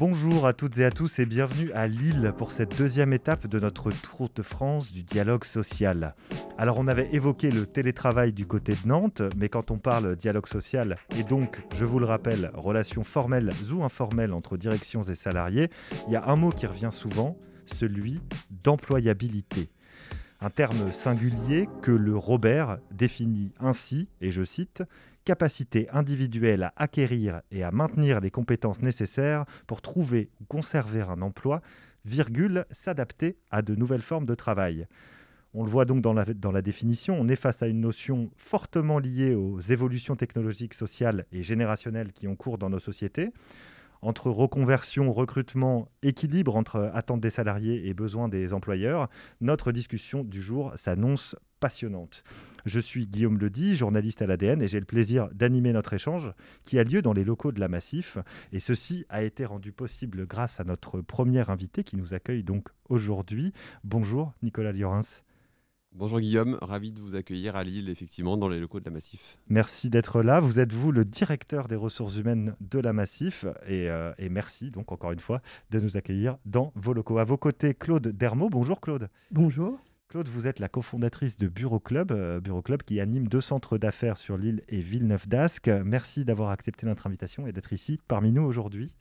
Bonjour à toutes et à tous et bienvenue à Lille pour cette deuxième étape de notre Tour de France du dialogue social. Alors on avait évoqué le télétravail du côté de Nantes, mais quand on parle dialogue social et donc, je vous le rappelle, relations formelles ou informelles entre directions et salariés, il y a un mot qui revient souvent, celui d'employabilité. Un terme singulier que le Robert définit ainsi, et je cite, capacité individuelle à acquérir et à maintenir les compétences nécessaires pour trouver ou conserver un emploi, virgule, s'adapter à de nouvelles formes de travail. On le voit donc dans la, définition, on est face à une notion fortement liée aux évolutions technologiques, sociales et générationnelles qui ont cours dans nos sociétés. Entre reconversion, recrutement, équilibre entre attentes des salariés et besoins des employeurs, notre discussion du jour s'annonce passionnante. Je suis Guillaume Ledy, journaliste à l'ADN, et j'ai le plaisir d'animer notre échange qui a lieu dans les locaux de la Massif. Et ceci a été rendu possible grâce à notre premier invité qui nous accueille donc aujourd'hui. Bonjour Nicolas Liorens. Bonjour Guillaume, ravi de vous accueillir à Lille, effectivement, dans les locaux de la Massif. Merci d'être là. Vous êtes vous le directeur des ressources humaines de la Massif et, euh, et, merci donc encore une fois de nous accueillir dans vos locaux. À vos côtés, Claude Dermot. Bonjour Claude. Bonjour. Claude, vous êtes la cofondatrice de Bureau Club, euh, Bureau Club qui anime deux centres d'affaires sur l'île et Villeneuve d'Ascq. Merci d'avoir accepté notre invitation et d'être ici parmi nous aujourd'hui.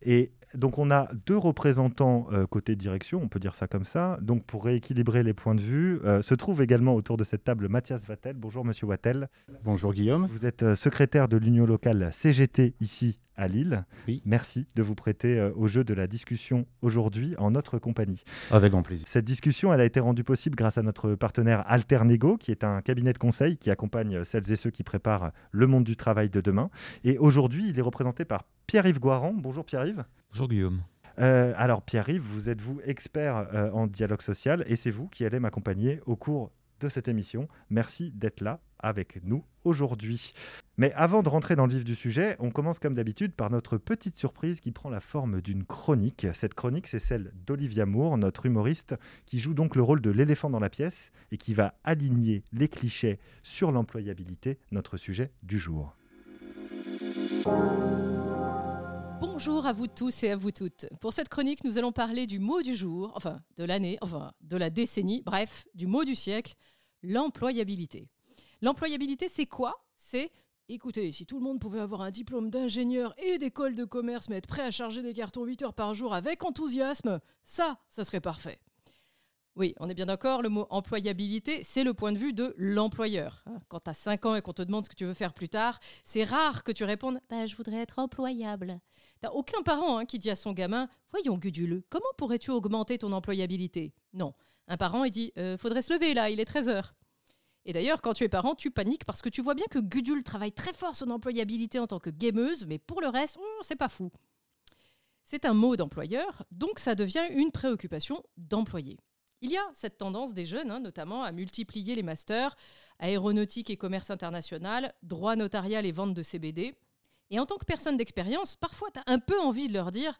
Et donc on a deux représentants euh, côté direction, on peut dire ça comme ça. Donc pour rééquilibrer les points de vue, euh, se trouve également autour de cette table Mathias Wattel. Bonjour Monsieur Wattel. Bonjour Guillaume. Vous êtes euh, secrétaire de l'Union locale CGT ici à Lille. Oui. Merci de vous prêter au jeu de la discussion aujourd'hui en notre compagnie. Avec grand plaisir. Cette discussion, elle a été rendue possible grâce à notre partenaire Alternego, qui est un cabinet de conseil qui accompagne celles et ceux qui préparent le monde du travail de demain. Et aujourd'hui, il est représenté par Pierre-Yves Guaran. Bonjour Pierre-Yves. Bonjour Guillaume. Euh, alors Pierre-Yves, vous êtes vous expert euh, en dialogue social et c'est vous qui allez m'accompagner au cours de cette émission. Merci d'être là avec nous aujourd'hui. Mais avant de rentrer dans le vif du sujet, on commence comme d'habitude par notre petite surprise qui prend la forme d'une chronique. Cette chronique, c'est celle d'Olivia Moore, notre humoriste, qui joue donc le rôle de l'éléphant dans la pièce et qui va aligner les clichés sur l'employabilité, notre sujet du jour. Bonjour à vous tous et à vous toutes. Pour cette chronique, nous allons parler du mot du jour, enfin de l'année, enfin de la décennie, bref, du mot du siècle, l'employabilité. L'employabilité, c'est quoi? C'est, écoutez, si tout le monde pouvait avoir un diplôme d'ingénieur et d'école de commerce, mais être prêt à charger des cartons 8 heures par jour avec enthousiasme, ça, ça serait parfait. Oui, on est bien d'accord, le mot employabilité, c'est le point de vue de l'employeur. Quand tu as 5 ans et qu'on te demande ce que tu veux faire plus tard, c'est rare que tu répondes bah, Je voudrais être employable. T'as aucun parent hein, qui dit à son gamin Voyons, Gudule, comment pourrais-tu augmenter ton employabilité? Non. Un parent, il dit euh, Faudrait se lever là, il est 13 heures. Et d'ailleurs, quand tu es parent, tu paniques parce que tu vois bien que Gudule travaille très fort son employabilité en tant que gameuse, mais pour le reste, c'est pas fou. C'est un mot d'employeur, donc ça devient une préoccupation d'employé. Il y a cette tendance des jeunes, hein, notamment, à multiplier les masters, aéronautique et commerce international, droit notarial et vente de CBD. Et en tant que personne d'expérience, parfois tu as un peu envie de leur dire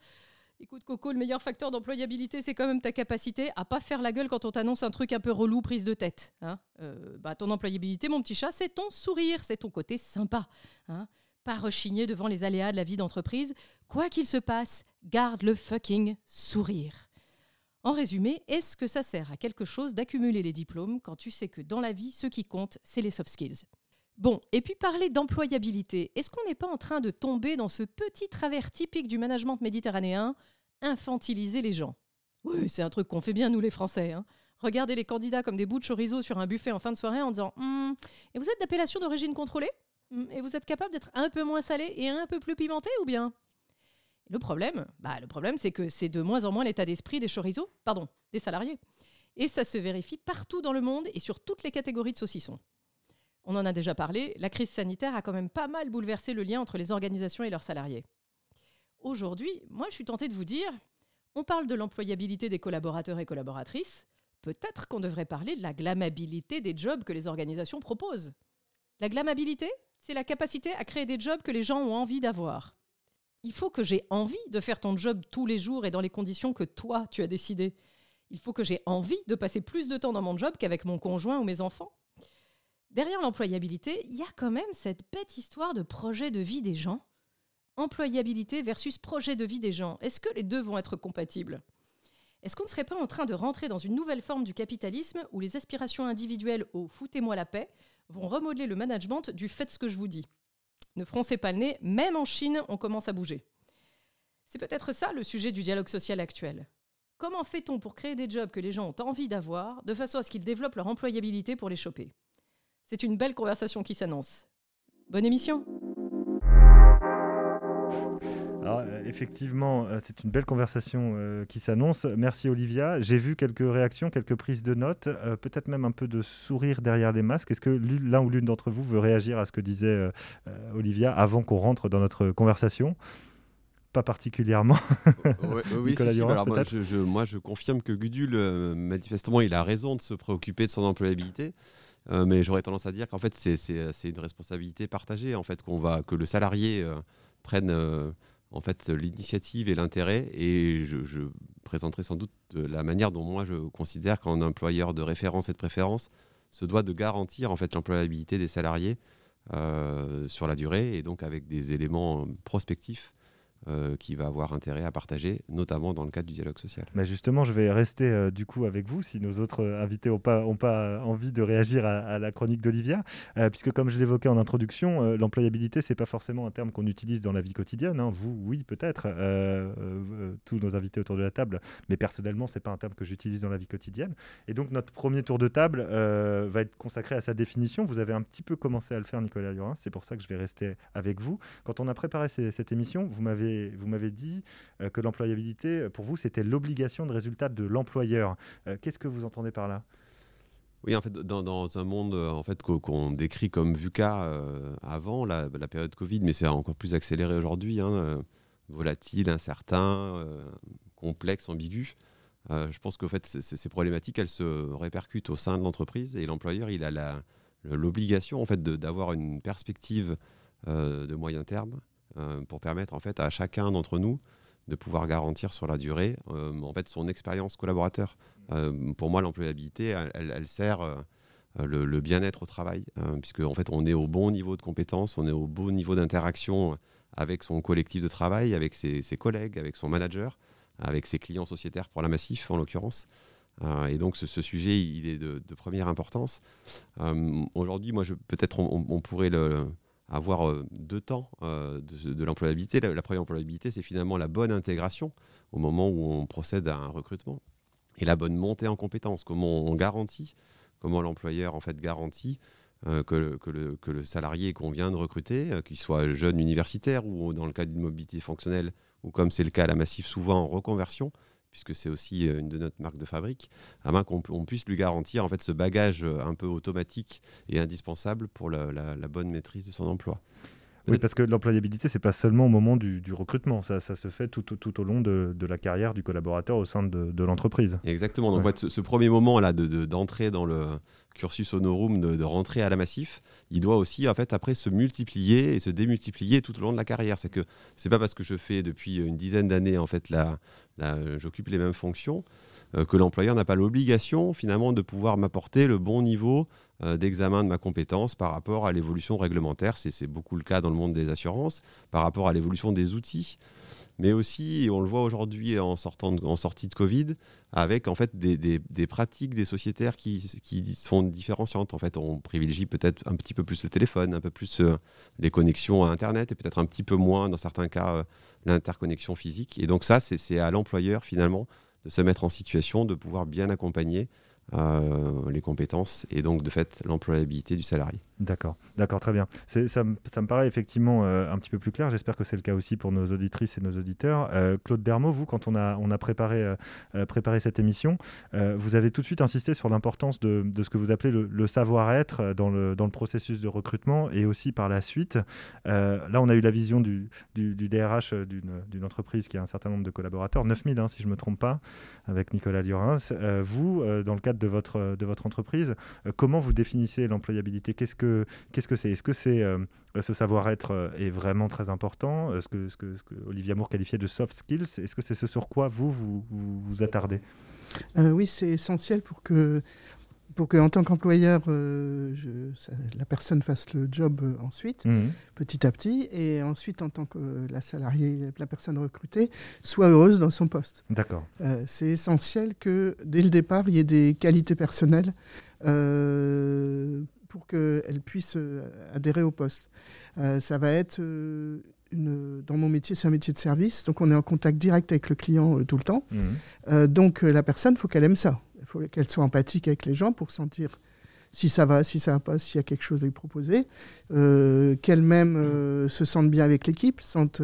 Écoute Coco, le meilleur facteur d'employabilité, c'est quand même ta capacité à pas faire la gueule quand on t'annonce un truc un peu relou, prise de tête. Hein euh, bah, ton employabilité, mon petit chat, c'est ton sourire, c'est ton côté sympa. Hein pas rechigner devant les aléas de la vie d'entreprise. Quoi qu'il se passe, garde le fucking sourire. En résumé, est-ce que ça sert à quelque chose d'accumuler les diplômes quand tu sais que dans la vie, ce qui compte, c'est les soft skills? Bon, et puis parler d'employabilité, est-ce qu'on n'est pas en train de tomber dans ce petit travers typique du management méditerranéen, infantiliser les gens. Oui, c'est un truc qu'on fait bien nous les Français. Hein. Regardez les candidats comme des bouts de chorizo sur un buffet en fin de soirée en disant hm, Et vous êtes d'appellation d'origine contrôlée? Hm, Et vous êtes capable d'être un peu moins salé et un peu plus pimenté ou bien? Le problème, bah, le problème c'est que c'est de moins en moins l'état d'esprit des chorizo, pardon, des salariés. Et ça se vérifie partout dans le monde et sur toutes les catégories de saucissons. On en a déjà parlé, la crise sanitaire a quand même pas mal bouleversé le lien entre les organisations et leurs salariés. Aujourd'hui, moi je suis tentée de vous dire, on parle de l'employabilité des collaborateurs et collaboratrices, peut-être qu'on devrait parler de la glamabilité des jobs que les organisations proposent. La glamabilité, c'est la capacité à créer des jobs que les gens ont envie d'avoir. Il faut que j'ai envie de faire ton job tous les jours et dans les conditions que toi tu as décidé. Il faut que j'ai envie de passer plus de temps dans mon job qu'avec mon conjoint ou mes enfants. Derrière l'employabilité, il y a quand même cette bête histoire de projet de vie des gens. employabilité versus projet de vie des gens. Est-ce que les deux vont être compatibles? Est-ce qu'on ne serait pas en train de rentrer dans une nouvelle forme du capitalisme où les aspirations individuelles au foutez-moi la paix vont remodeler le management du fait ce que je vous dis Ne froncez pas le nez, même en Chine, on commence à bouger. C'est peut-être ça le sujet du dialogue social actuel. Comment fait-on pour créer des jobs que les gens ont envie d'avoir, de façon à ce qu'ils développent leur employabilité pour les choper? C'est une belle conversation qui s'annonce. Bonne émission alors, euh, effectivement, euh, c'est une belle conversation euh, qui s'annonce. Merci Olivia. J'ai vu quelques réactions, quelques prises de notes, peut-être même un peu de sourire derrière les masques. Est-ce que l'un ou l'une d'entre vous veut réagir à ce que disait Olivia avant qu'on rentre dans notre conversation? Pas particulièrement. oui, moi, je, moi, je, confirme que Gudule, manifestement, il a raison de se préoccuper de son employabilité. mais j'aurais tendance à dire qu'en fait, c'est une responsabilité partagée, en fait, qu'on va, que le salarié prenne en fait l'initiative et l'intérêt et je, présenterai sans doute la manière dont moi je considère qu'un employeur de référence et de préférence se doit de garantir en fait l'employabilité des salariés euh, sur la durée et donc avec des éléments prospectifs euh, qui va avoir intérêt à partager, notamment dans le cadre du dialogue social. Mais justement, je vais rester euh, du coup avec vous si nos autres euh, invités n'ont pas, ont pas envie de réagir à, la chronique d'Olivia, puisque comme je l'évoquais en introduction, l'employabilité, c'est pas forcément un terme qu'on utilise dans la vie quotidienne. Hein. Vous, oui, peut-être, tous nos invités autour de la table, mais personnellement, c'est pas un terme que j'utilise dans la vie quotidienne. Et donc, notre premier tour de table va être consacré à sa définition. Vous avez un petit peu commencé à le faire, Nicolas Lurin, c'est pour ça que je vais rester avec vous. Quand on a préparé cette émission, vous m'avez vous m'avez dit euh, que l'employabilité, euh, pour vous, c'était l'obligation de résultat de l'employeur. Euh, qu'est-ce que vous entendez par là? Oui, en fait, dans, un monde en fait qu'on décrit comme VUCA avant la, période Covid, mais c'est encore plus accéléré aujourd'hui, hein, volatile, incertain, complexe, ambigu. je pense qu'en fait, ces problématiques, elles se répercutent au sein de l'entreprise et l'employeur, il a l'obligation en fait d'avoir une perspective de moyen terme pour permettre en fait à chacun d'entre nous de pouvoir garantir sur la durée euh, en fait son expérience collaborateur. Euh, pour moi, l'employabilité, elle, sert le, bien-être au travail, puisque en fait, on est au bon niveau de compétence, on est au bon niveau d'interaction avec son collectif de travail, avec ses, collègues, avec son manager, avec ses clients sociétaires pour la Massif en l'occurrence. et donc ce, sujet, il est de, première importance. Aujourd'hui, moi, peut-être on, pourrait le, avoir euh, deux temps euh, de, l'employabilité. La, première employabilité, c'est finalement la bonne intégration au moment où on procède à un recrutement et la bonne montée en compétences. Comment on garantit, comment l'employeur en fait garantit euh, que, le, salarié qu'on vient de recruter, qu'il soit jeune universitaire ou dans le cas d'une mobilité fonctionnelle, ou comme c'est le cas à la Massif souvent en reconversion, puisque c'est aussi euh, une de notre marque de fabrique, à main qu'on puisse lui garantir en fait ce bagage euh, un peu automatique et indispensable pour la, bonne maîtrise de son emploi. Oui, parce que l'employabilité, c'est pas seulement au moment du, recrutement, ça, ça, se fait tout, tout, au long de, la carrière du collaborateur au sein de, l'entreprise. Exactement. Donc, ce, ce, premier moment là d'entrer dans le cursus honorum, de, rentrer à la massif, il doit aussi en fait après se multiplier et se démultiplier tout au long de la carrière. C'est que c'est pas parce que je fais depuis une dizaine d'années en fait là, j'occupe les mêmes fonctions que l'employeur n'a pas l'obligation finalement de pouvoir m'apporter le bon niveau euh, d'examen de ma compétence par rapport à l'évolution réglementaire. C'est beaucoup le cas dans le monde des assurances, par rapport à l'évolution des outils mais aussi, on le voit aujourd'hui en, sortie de Covid, avec en fait des, pratiques des sociétaires qui, qui, sont différenciantes. En fait, on privilégie peut-être un petit peu plus le téléphone, un peu plus euh, les connexions à Internet, et peut-être un petit peu moins, dans certains cas, euh, l'interconnexion physique. Et donc ça, c'est à l'employeur finalement de se mettre en situation de pouvoir bien accompagner euh, les compétences et donc de fait l'employabilité du salarié. D'accord, d'accord, très bien. Ça, me paraît effectivement euh, un petit peu plus clair. J'espère que c'est le cas aussi pour nos auditrices et nos auditeurs. Euh, Claude Dermot, vous, quand on a, on a préparé, préparé cette émission, vous avez tout de suite insisté sur l'importance de, de, ce que vous appelez le, savoir-être dans le, dans le processus de recrutement et aussi par la suite. là, on a eu la vision du, du, DRH d'une entreprise qui a un certain nombre de collaborateurs, 9000 hein, si je ne me trompe pas, avec Nicolas Liorins. vous, dans le cadre de votre, de votre entreprise. Euh, comment vous définissez l'employabilité? Qu'est-ce que qu'est-ce que c'est? Est-ce que c'est euh, ce savoir-être euh, est vraiment très important? Ce que, ce, que, ce que Olivia Moore qualifiait de soft skills. Est-ce que c'est ce sur quoi vous vous, vous, attardez? Oui, c'est essentiel pour que pour qu'en tant qu'employeur, euh, la personne fasse le job euh, ensuite, Mhm. petit à petit, et ensuite en tant que euh, la salariée, la personne recrutée, soit heureuse dans son poste. D'accord. C'est essentiel que dès le départ, il y ait des qualités personnelles pour qu'elle puisse adhérer au poste. Ça va être une, dans mon métier, c'est un métier de service, donc on est en contact direct avec le client euh, tout le temps. Mhm. Euh, donc euh, la personne, il faut qu'elle aime ça. Il faut qu'elle soit empathique avec les gens pour sentir si ça va, si ça va pas, s'il y a quelque chose à lui proposer. Qu'elle-même se sente bien avec l'équipe, sente,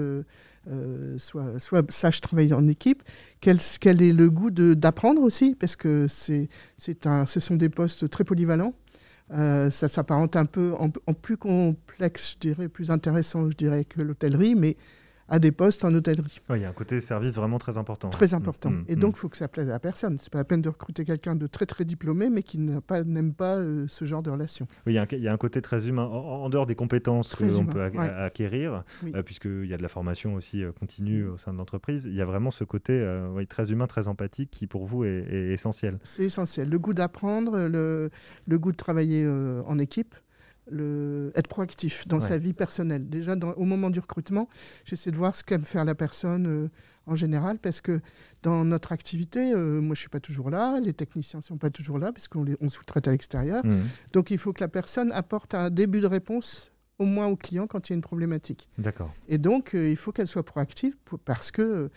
soit, soit sache travailler en équipe, qu'elle qu'elle ait le goût d'apprendre aussi, parce que c'est c'est un, ce sont des postes très polyvalents. Euh, ça s'apparente un peu en, en plus complexe, je dirais, plus intéressant, je dirais, que l'hôtellerie, mais à des postes en hôtellerie. Ouais, Il y a un côté service vraiment très important. Très important. Mhm. Et donc, il faut que ça plaise à la personne. C'est pas la peine de recruter quelqu'un de très très diplômé, mais qui n'a pas- n'aime pas euh, ce genre de relation. Oui, il y, a un, il y a un côté très humain, en, en dehors des compétences qu'on humain, peut ouais. acquérir, Oui. euh, puisqu'il y a de la formation aussi euh, continue Mm. au sein de l'entreprise, il y a vraiment ce côté euh, oui, très humain, très empathique qui pour vous est, est essentiel. C'est essentiel. Le goût d'apprendre, le, le goût de travailler en équipe, le, être proactif dans Ouais. sa vie personnelle. Déjà, dans- au moment du recrutement, j'essaie de voir ce qu'aime faire la personne euh, en général, parce que dans notre activité, euh, moi je suis pas toujours là, les techniciens sont pas toujours là, puisqu'on les- on sous-traite à l'extérieur. Mhm. Donc il faut que la personne apporte un début de réponse au moins au client quand il y a une problématique. D'accord. Et donc, euh, il faut qu'elle soit proactive pour- parce que,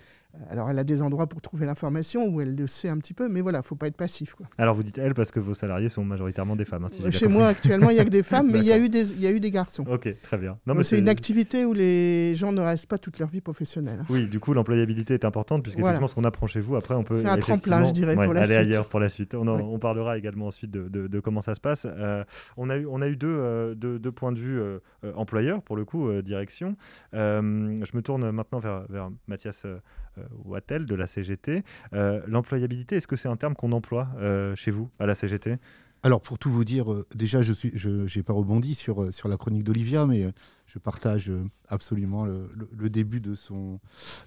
alors, elle a des endroits pour trouver l'information où elle le sait un petit peu, mais voilà, faut pas être passif. Quoi. Alors vous dites elle parce que vos salariés sont majoritairement des femmes. hein, si bien Chez moi, actuellement, il y a que des femmes, mais il y, a eu des, il y a eu des garçons. Ok, très bien. Non, mais c'est une activité où les gens ne restent pas toute leur vie professionnelle. Oui, du coup, l'employabilité est importante puisque Voilà. ce qu'on apprend chez vous, après, on peut. C'est un tremplin, je dirais, ouais, pour la aller suite. ailleurs pour la suite. On, en- Ouais. on parlera également ensuite de, de- de comment ça se passe. Euh, on, a eu, on a eu deux, euh, deux, deux points de vue euh, euh, employeurs, pour le coup, euh, direction. Euh, je me tourne maintenant vers, vers Mathias euh, euh, Wattel de la CGT. Euh, L'employabilité, est-ce que c'est un terme qu'on emploie euh, chez vous, à la CGT Alors, pour tout vous dire, euh, déjà, je suis, je n'ai pas rebondi sur, euh, sur la chronique d'Olivia, mais euh, je partage euh, absolument le, le- le début de son,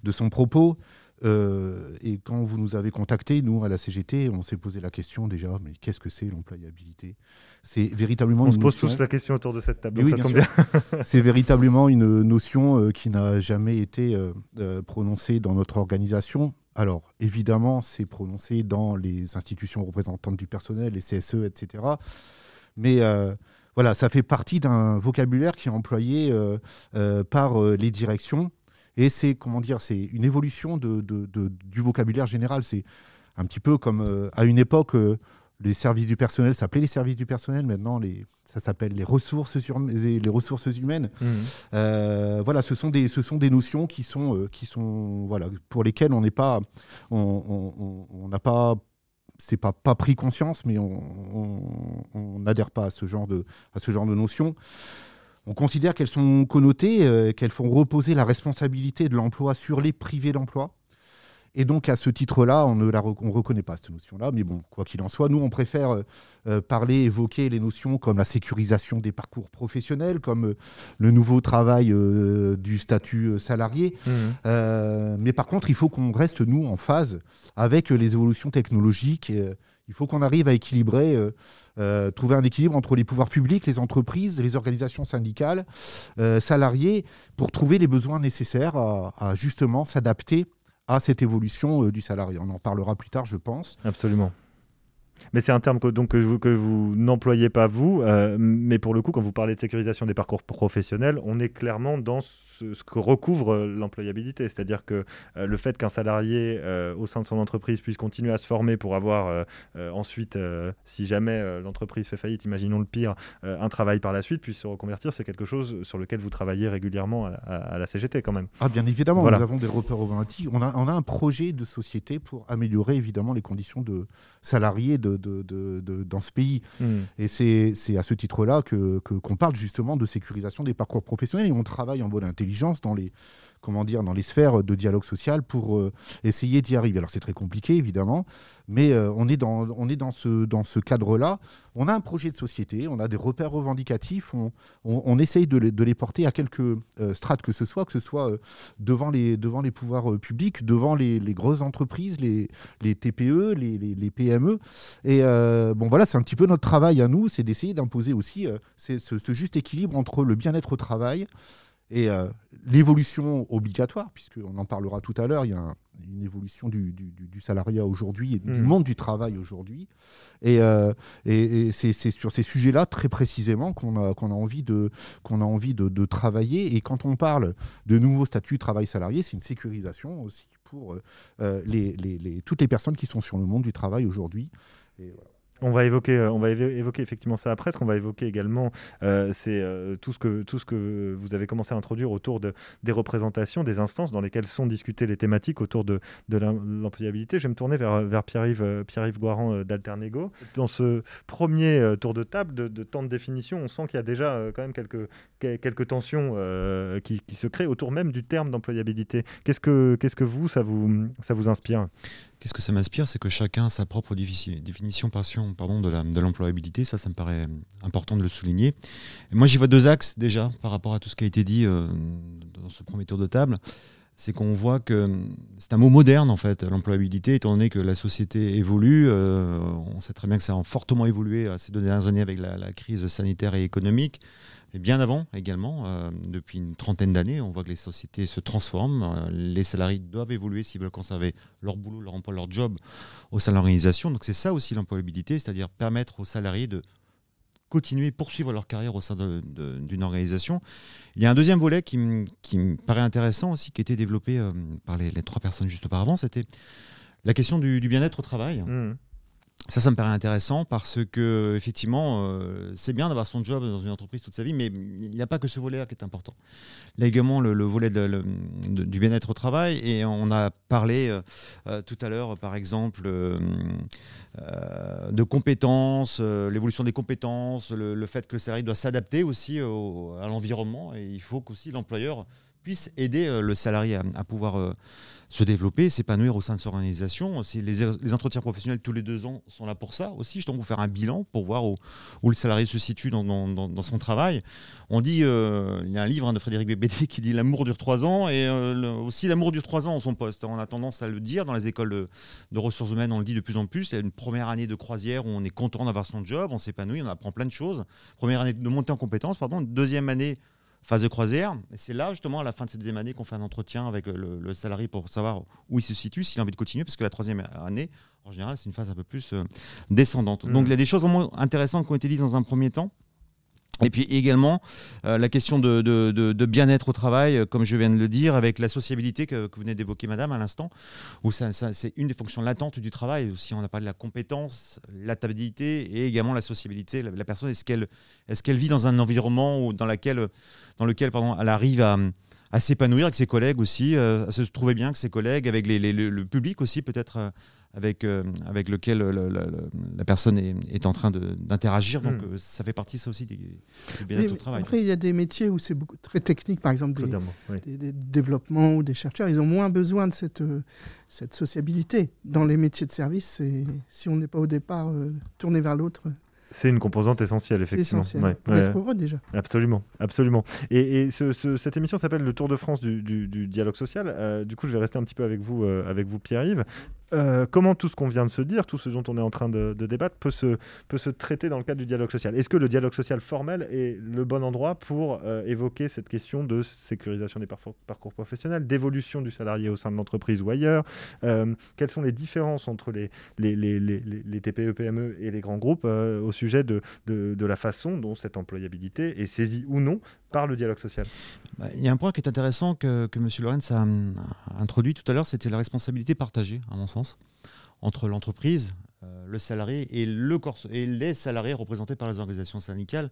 de son propos. Euh, et quand vous nous avez contactés, nous, à la CGT, on s'est posé la question déjà, mais qu'est-ce que c'est l'employabilité? C'est véritablement On se pose notion- tous la question autour de cette table, Oui, donc ça bien tombe bien. c'est véritablement une notion euh, qui n'a jamais été euh, prononcée dans notre organisation. Alors, évidemment, c'est prononcé dans les institutions représentantes du personnel, les CSE, etc. Mais voilà, ça fait partie d'un vocabulaire qui est employé par les directions. Et c'est, comment dire, c'est une évolution de, de- de- du vocabulaire général. C'est un petit peu comme euh, à une époque, euh, les services du personnel s'appelaient les services du personnel. Maintenant, les, ça s'appelle les ressources, sur, les ressources humaines. Mhm. Euh, voilà, ce sont des, ce sont des notions qui sont, qui sont, voilà, pour lesquelles on n'est pas, on- n'a pas, c'est pas pas pris conscience, mais on n'adhère pas à ce genre de, à ce genre de notions. On considère qu'elles sont connotées, euh, qu'elles font reposer la responsabilité de l'emploi sur les privés d'emploi. Et donc, à ce titre-là, on ne la re- on reconnaît pas cette notion-là. Mais bon, quoi qu'il en soit, nous, on préfère euh, euh, parler, évoquer les notions comme la sécurisation des parcours professionnels, comme euh, le nouveau travail euh, du statut salarié. Euh, mais par contre, il faut qu'on reste, nous, en phase avec les évolutions technologiques. Il faut qu'on arrive à équilibrer, euh, euh, trouver un équilibre entre les pouvoirs publics, les entreprises, les organisations syndicales, euh, salariés, pour trouver les besoins nécessaires à, justement s'adapter à cette évolution du salarié. On en parlera plus tard, je pense. Absolument. Mais c'est un terme que, donc, que vous, n'employez pas vous, mais pour le coup, quand vous parlez de sécurisation des parcours professionnels, on est clairement dans ce, ce que recouvre euh, l'employabilité, c'est-à-dire que euh, le fait qu'un salarié euh, au sein de son entreprise puisse continuer à se former pour avoir ensuite, si jamais l'entreprise fait faillite, imaginons le pire, un travail par la suite, puisse se reconvertir, c'est quelque chose sur lequel vous travaillez régulièrement à, à- à la CGT quand même. Ah, bien évidemment, Voilà. nous avons des repères automatiques. On a, on a un projet de société pour améliorer évidemment les conditions de salariés de, de- de- de- dans ce pays. Mhm. Et c'est à ce titre-là que que- qu'on parle justement de sécurisation des parcours professionnels et on travaille en bonne intelligence dans les, comment dire, dans les sphères de dialogue social pour euh, essayer d'y arriver. Alors c'est très compliqué évidemment, mais euh, on est dans, on est dans ce, dans ce cadre-là. On a un projet de société, on a des repères revendicatifs, on, on, essaye de les, de les, porter à quelques euh, strates que ce soit, que ce soit devant, les, devant les pouvoirs publics, devant les, les, grosses entreprises, les, les TPE, les, les, PME. Et bon voilà, c'est un petit peu notre travail à nous, c'est d'essayer d'imposer aussi ce, ce juste équilibre entre le bien-être au travail, et euh, l'évolution obligatoire, puisqu'on en parlera tout à l'heure, il y a une évolution du, salariat aujourd'hui et du mmh. monde du travail aujourd'hui. Et, euh, c'est sur ces sujets-là, très précisément, qu'on a, a envie, de, qu'on a envie de, travailler. Et quand on parle de nouveaux statuts travail salarié, c'est une sécurisation aussi pour euh, les, les, toutes les personnes qui sont sur le monde du travail aujourd'hui. Voilà. On va évoquer, euh, on va évoquer effectivement ça après. Ce qu'on va évoquer également, euh, c'est euh, tout ce que tout ce que vous avez commencé à introduire autour de, des représentations, des instances dans lesquelles sont discutées les thématiques autour de, de l'employabilité. Je vais me tourner vers, vers Pierre-Yves Pierre Guaran d'Alternego. Dans ce premier tour de table de, de temps de définition, on sent qu'il y a déjà quand même quelques quelques tensions qui, qui, se créent autour même du terme d'employabilité. Qu'est-ce que qu'est-ce que vous ça vous ça vous inspire? Qu'est-ce que ça m'inspire C'est que chacun a sa propre définition pardon, de l'employabilité. ça, ça me paraît important de le souligner. moi, j'y vois deux axes déjà par rapport à tout ce qui a été dit euh, dans ce premier tour de table. C'est qu'on voit que c'est un mot moderne, en fait, l'employabilité, étant donné que la société évolue. Euh, on sait très bien que ça a fortement évolué ces deux dernières années avec la crise sanitaire et économique. Et bien avant également, euh, depuis une trentaine d'années, on voit que les sociétés se transforment. Euh, les salariés doivent évoluer s'ils veulent conserver leur boulot, leur emploi, leur job au sein de l'organisation. Donc c'est ça aussi l'employabilité, c'est-à-dire permettre aux salariés de continuer, poursuivre leur carrière au sein d'une organisation. Il y a un deuxième volet qui, me paraît intéressant aussi, qui a été développé euh, par les, trois personnes juste auparavant, c'était la question du, bien-être au travail. Mmh. Ça, ça me paraît intéressant parce que effectivement, euh, c'est bien d'avoir son job dans une entreprise toute sa vie, mais il n'y a pas que ce volet-là qui est important. Là également, le, volet du bien-être au travail, et on a parlé euh, euh, tout à l'heure, par exemple, de compétences, l'évolution des compétences, le, fait que le salarié doit s'adapter aussi à l'environnement, et il faut qu'aussi l'employeur puisse aider le salarié à pouvoir se développer, s'épanouir au sein de son organisation. Les, les, entretiens professionnels tous les deux ans sont là pour ça aussi, justement pour faire un bilan, pour voir où, le salarié se situe dans, son travail. On dit, euh, il y a un livre hein, de Frédéric Bébédé qui dit l'amour dure trois ans et euh, aussi l'amour dure trois ans en son poste. On a tendance à le dire dans les écoles de, ressources humaines, on le dit de plus en plus. Il y a une première année de croisière où on est content d'avoir son job, on s'épanouit, on apprend plein de choses. Première année de montée en compétences, pardon. Deuxième année phase de croisière. Et c'est là, justement, à la fin de cette deuxième année, qu'on fait un entretien avec le, salarié pour savoir où il se situe, s'il a envie de continuer, parce que la troisième année, en général, c'est une phase un peu plus euh, descendante. Donc, mmh. il y a des choses vraiment intéressantes qui ont été dites dans un premier temps. Et puis également euh, la question de, bien-être au travail, euh, comme je viens de le dire, avec la sociabilité que, vous venez d'évoquer, madame, à l'instant, où ça, c'est une des fonctions latentes du travail. Aussi, on a parlé de la compétence, l'adaptabilité et également la sociabilité. La, personne, est-ce qu'elle est qu'elle vit dans un environnement où, dans, laquelle, dans lequel pardon, elle arrive à à s'épanouir avec ses collègues aussi, euh, à se trouver bien avec ses collègues, avec les, le, public aussi peut-être avec, euh, avec lequel la personne est, en train d'interagir. Donc, hmm. euh, ça fait partie, ça aussi, du, bien-être au travail. Après, il y a des métiers où c'est très technique, par exemple des, développements ou des chercheurs. Ils ont moins besoin de cette, euh, cette sociabilité. Dans les métiers de service, si on n'est pas au départ tourné vers l'autre, c'est une composante essentielle, effectivement. C'est essentiel. Ouais, déjà. Absolument, absolument. Et, et cette émission s'appelle le Tour de France du, du, dialogue social. Euh, du coup, je vais rester un petit peu avec vous, euh, avec vous Pierre-Yves. Euh, comment tout ce qu'on vient de se dire, tout ce dont on est en train de, débattre, peut se, peut se traiter dans le cadre du dialogue social? Est-ce que le dialogue social formel est le bon endroit pour évoquer cette question de sécurisation des parcours, professionnels, d'évolution du salarié au sein de l'entreprise ou ailleurs? Quelles sont les différences entre les, les, les, les TPE, PME et les grands groupes au sujet de, de, la façon dont cette employabilité est saisie ou non par le dialogue social? Bah, il y a un point qui est intéressant que, que M. Lorenz a, introduit tout à l'heure, c'était la responsabilité partagée, à mon sens, entre l'entreprise, euh, le salarié et, le et les salariés représentés par les organisations syndicales.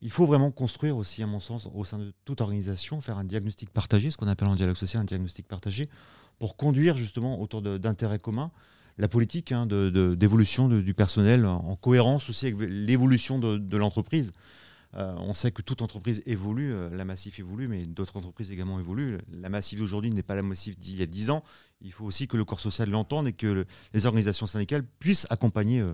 Il faut vraiment construire aussi, à mon sens, au sein de toute organisation, faire un diagnostic partagé, ce qu'on appelle en dialogue social un diagnostic partagé, pour conduire justement autour d'intérêts communs la politique hein, d'évolution du personnel en cohérence aussi avec l'évolution de, l'entreprise. Euh, on sait que toute entreprise évolue, euh, la Massif évolue, mais d'autres entreprises également évoluent. La Massif d'aujourd'hui n'est pas la Massif d'il y a 10 ans. Il faut aussi que le corps social l'entende et que les organisations syndicales puissent accompagner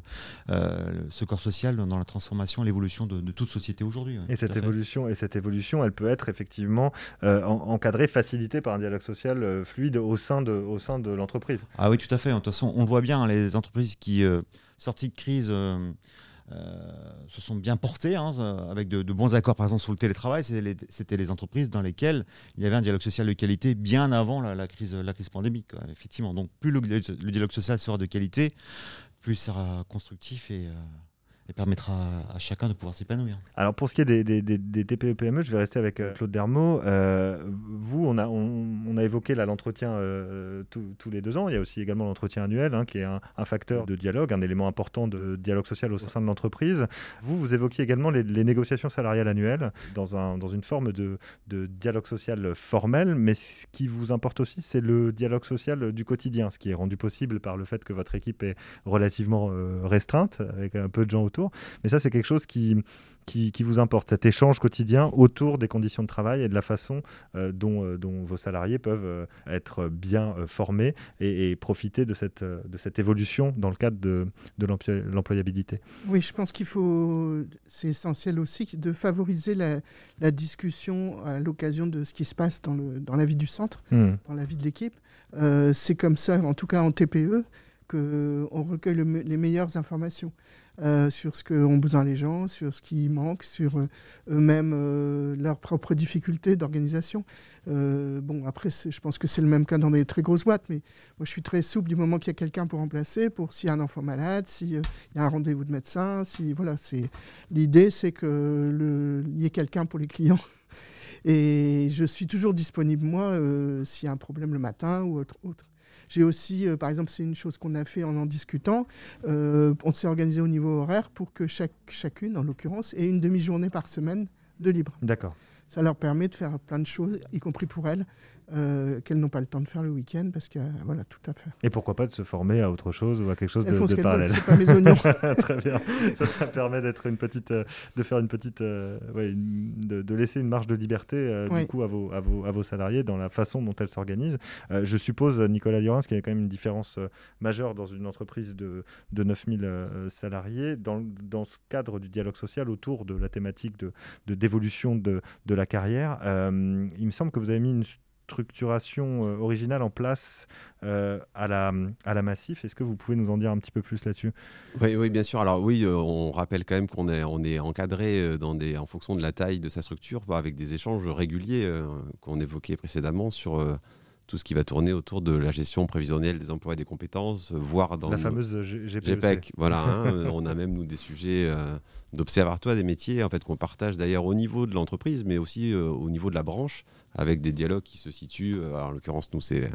ce corps social dans la transformation, l'évolution de, toute société aujourd'hui. et cette évolution, et cette évolution, elle peut être effectivement encadrée, facilitée par un dialogue social fluide au sein de, au sein de l'entreprise. Ah oui, tout à fait. De toute façon, on le voit bien, les entreprises qui, sorties de crise, euh, se sont bien portés, hein, euh, avec de, bons accords, par exemple, sur le télétravail. C'était les, entreprises dans lesquelles il y avait un dialogue social de qualité bien avant la, crise, la crise pandémique. effectivement. Donc, plus le, dialogue social sera de qualité, plus il sera constructif et, euh, et permettra à chacun de pouvoir s'épanouir. Alors pour ce qui est des, des, TPE-PME, e, je vais rester avec euh, Claude Dermot. Euh, vous, on a, évoqué l'entretien euh, tous les deux ans. Il y a aussi également l'entretien annuel, hein, qui est un, facteur de dialogue, un élément important de dialogue social au sein de l'entreprise. Vous, vous évoquiez également les, négociations salariales annuelles dans une forme de, de, dialogue social formel, mais ce qui vous importe aussi, c'est le dialogue social du quotidien, ce qui est rendu possible par le fait que votre équipe est relativement restreinte, avec un peu de gens autour mais ça, c'est quelque chose qui, qui, vous importe, cet échange quotidien autour des conditions de travail et de la façon euh, dont, euh, dont, vos salariés peuvent euh, être bien formés et, profiter de cette, de cette évolution dans le cadre de, de l'employabilité. Oui, je pense qu'il faut, c'est essentiel aussi de favoriser la, la discussion à l'occasion de ce qui se passe dans, le, dans la vie du centre, hmm. dans la vie de l'équipe. c'est comme ça, en tout cas en TPE, qu'on recueille les meilleures informations. Euh, sur ce qu'ont besoin les gens, sur ce qui manque, sur euh, eux-mêmes euh, leurs propres difficultés d'organisation. bon, après, je pense que c'est le même cas dans des très grosses boîtes, mais moi je suis très souple du moment qu'il y a quelqu'un pour remplacer, pour s'il y a un enfant malade, s'il y a un rendez-vous de médecin, si voilà, c'est l'idée, c'est que y ait quelqu'un pour les clients. Et je suis toujours disponible, moi, s'il y a un problème le matin ou autre. J'ai aussi, euh, par exemple, c'est une chose qu'on a fait en en discutant, euh, on s'est organisé au niveau horaire pour que chaque, chacune, en l'occurrence, ait une demi-journée par semaine de libre. D'accord. Ça leur permet de faire plein de choses, y compris pour elles, euh, qu'elles n'ont pas le temps de faire le week-end parce que voilà tout à fait. Et pourquoi pas de se former à autre chose ou à quelque chose de, de parallèle. Pas mes oignons. Très bien. Ça, permet d'être une petite, euh, de faire une petite, euh, ouais, de, laisser une marge de liberté du coup à vos, à vos, à vos salariés dans la façon dont elles s'organisent. je suppose Nicolas Durand, qu'il y a quand même une différence majeure dans une entreprise de, de 9000 salariés dans, dans ce cadre du dialogue social autour de la thématique de d'évolution de, de, la carrière. il me semble que vous avez mis une structuration euh, originale en place euh, à, la, à la Massif. Est-ce que vous pouvez nous en dire un petit peu plus là-dessus? Oui, oui, bien sûr. Alors oui, euh, on rappelle quand même qu'on est, on est encadré dans des, en fonction de la taille de sa structure, avec des échanges réguliers qu'on évoquait précédemment sur tout ce qui va tourner autour de la gestion prévisionnelle des emplois et des compétences, voire dans la fameuse GPEC. GPEC voilà, hein, on a même nous des sujets d'observatoire des métiers en fait qu'on partage d'ailleurs au niveau de l'entreprise, mais aussi au niveau de la branche, avec des dialogues qui se situent. Euh, en l'occurrence, nous, c'est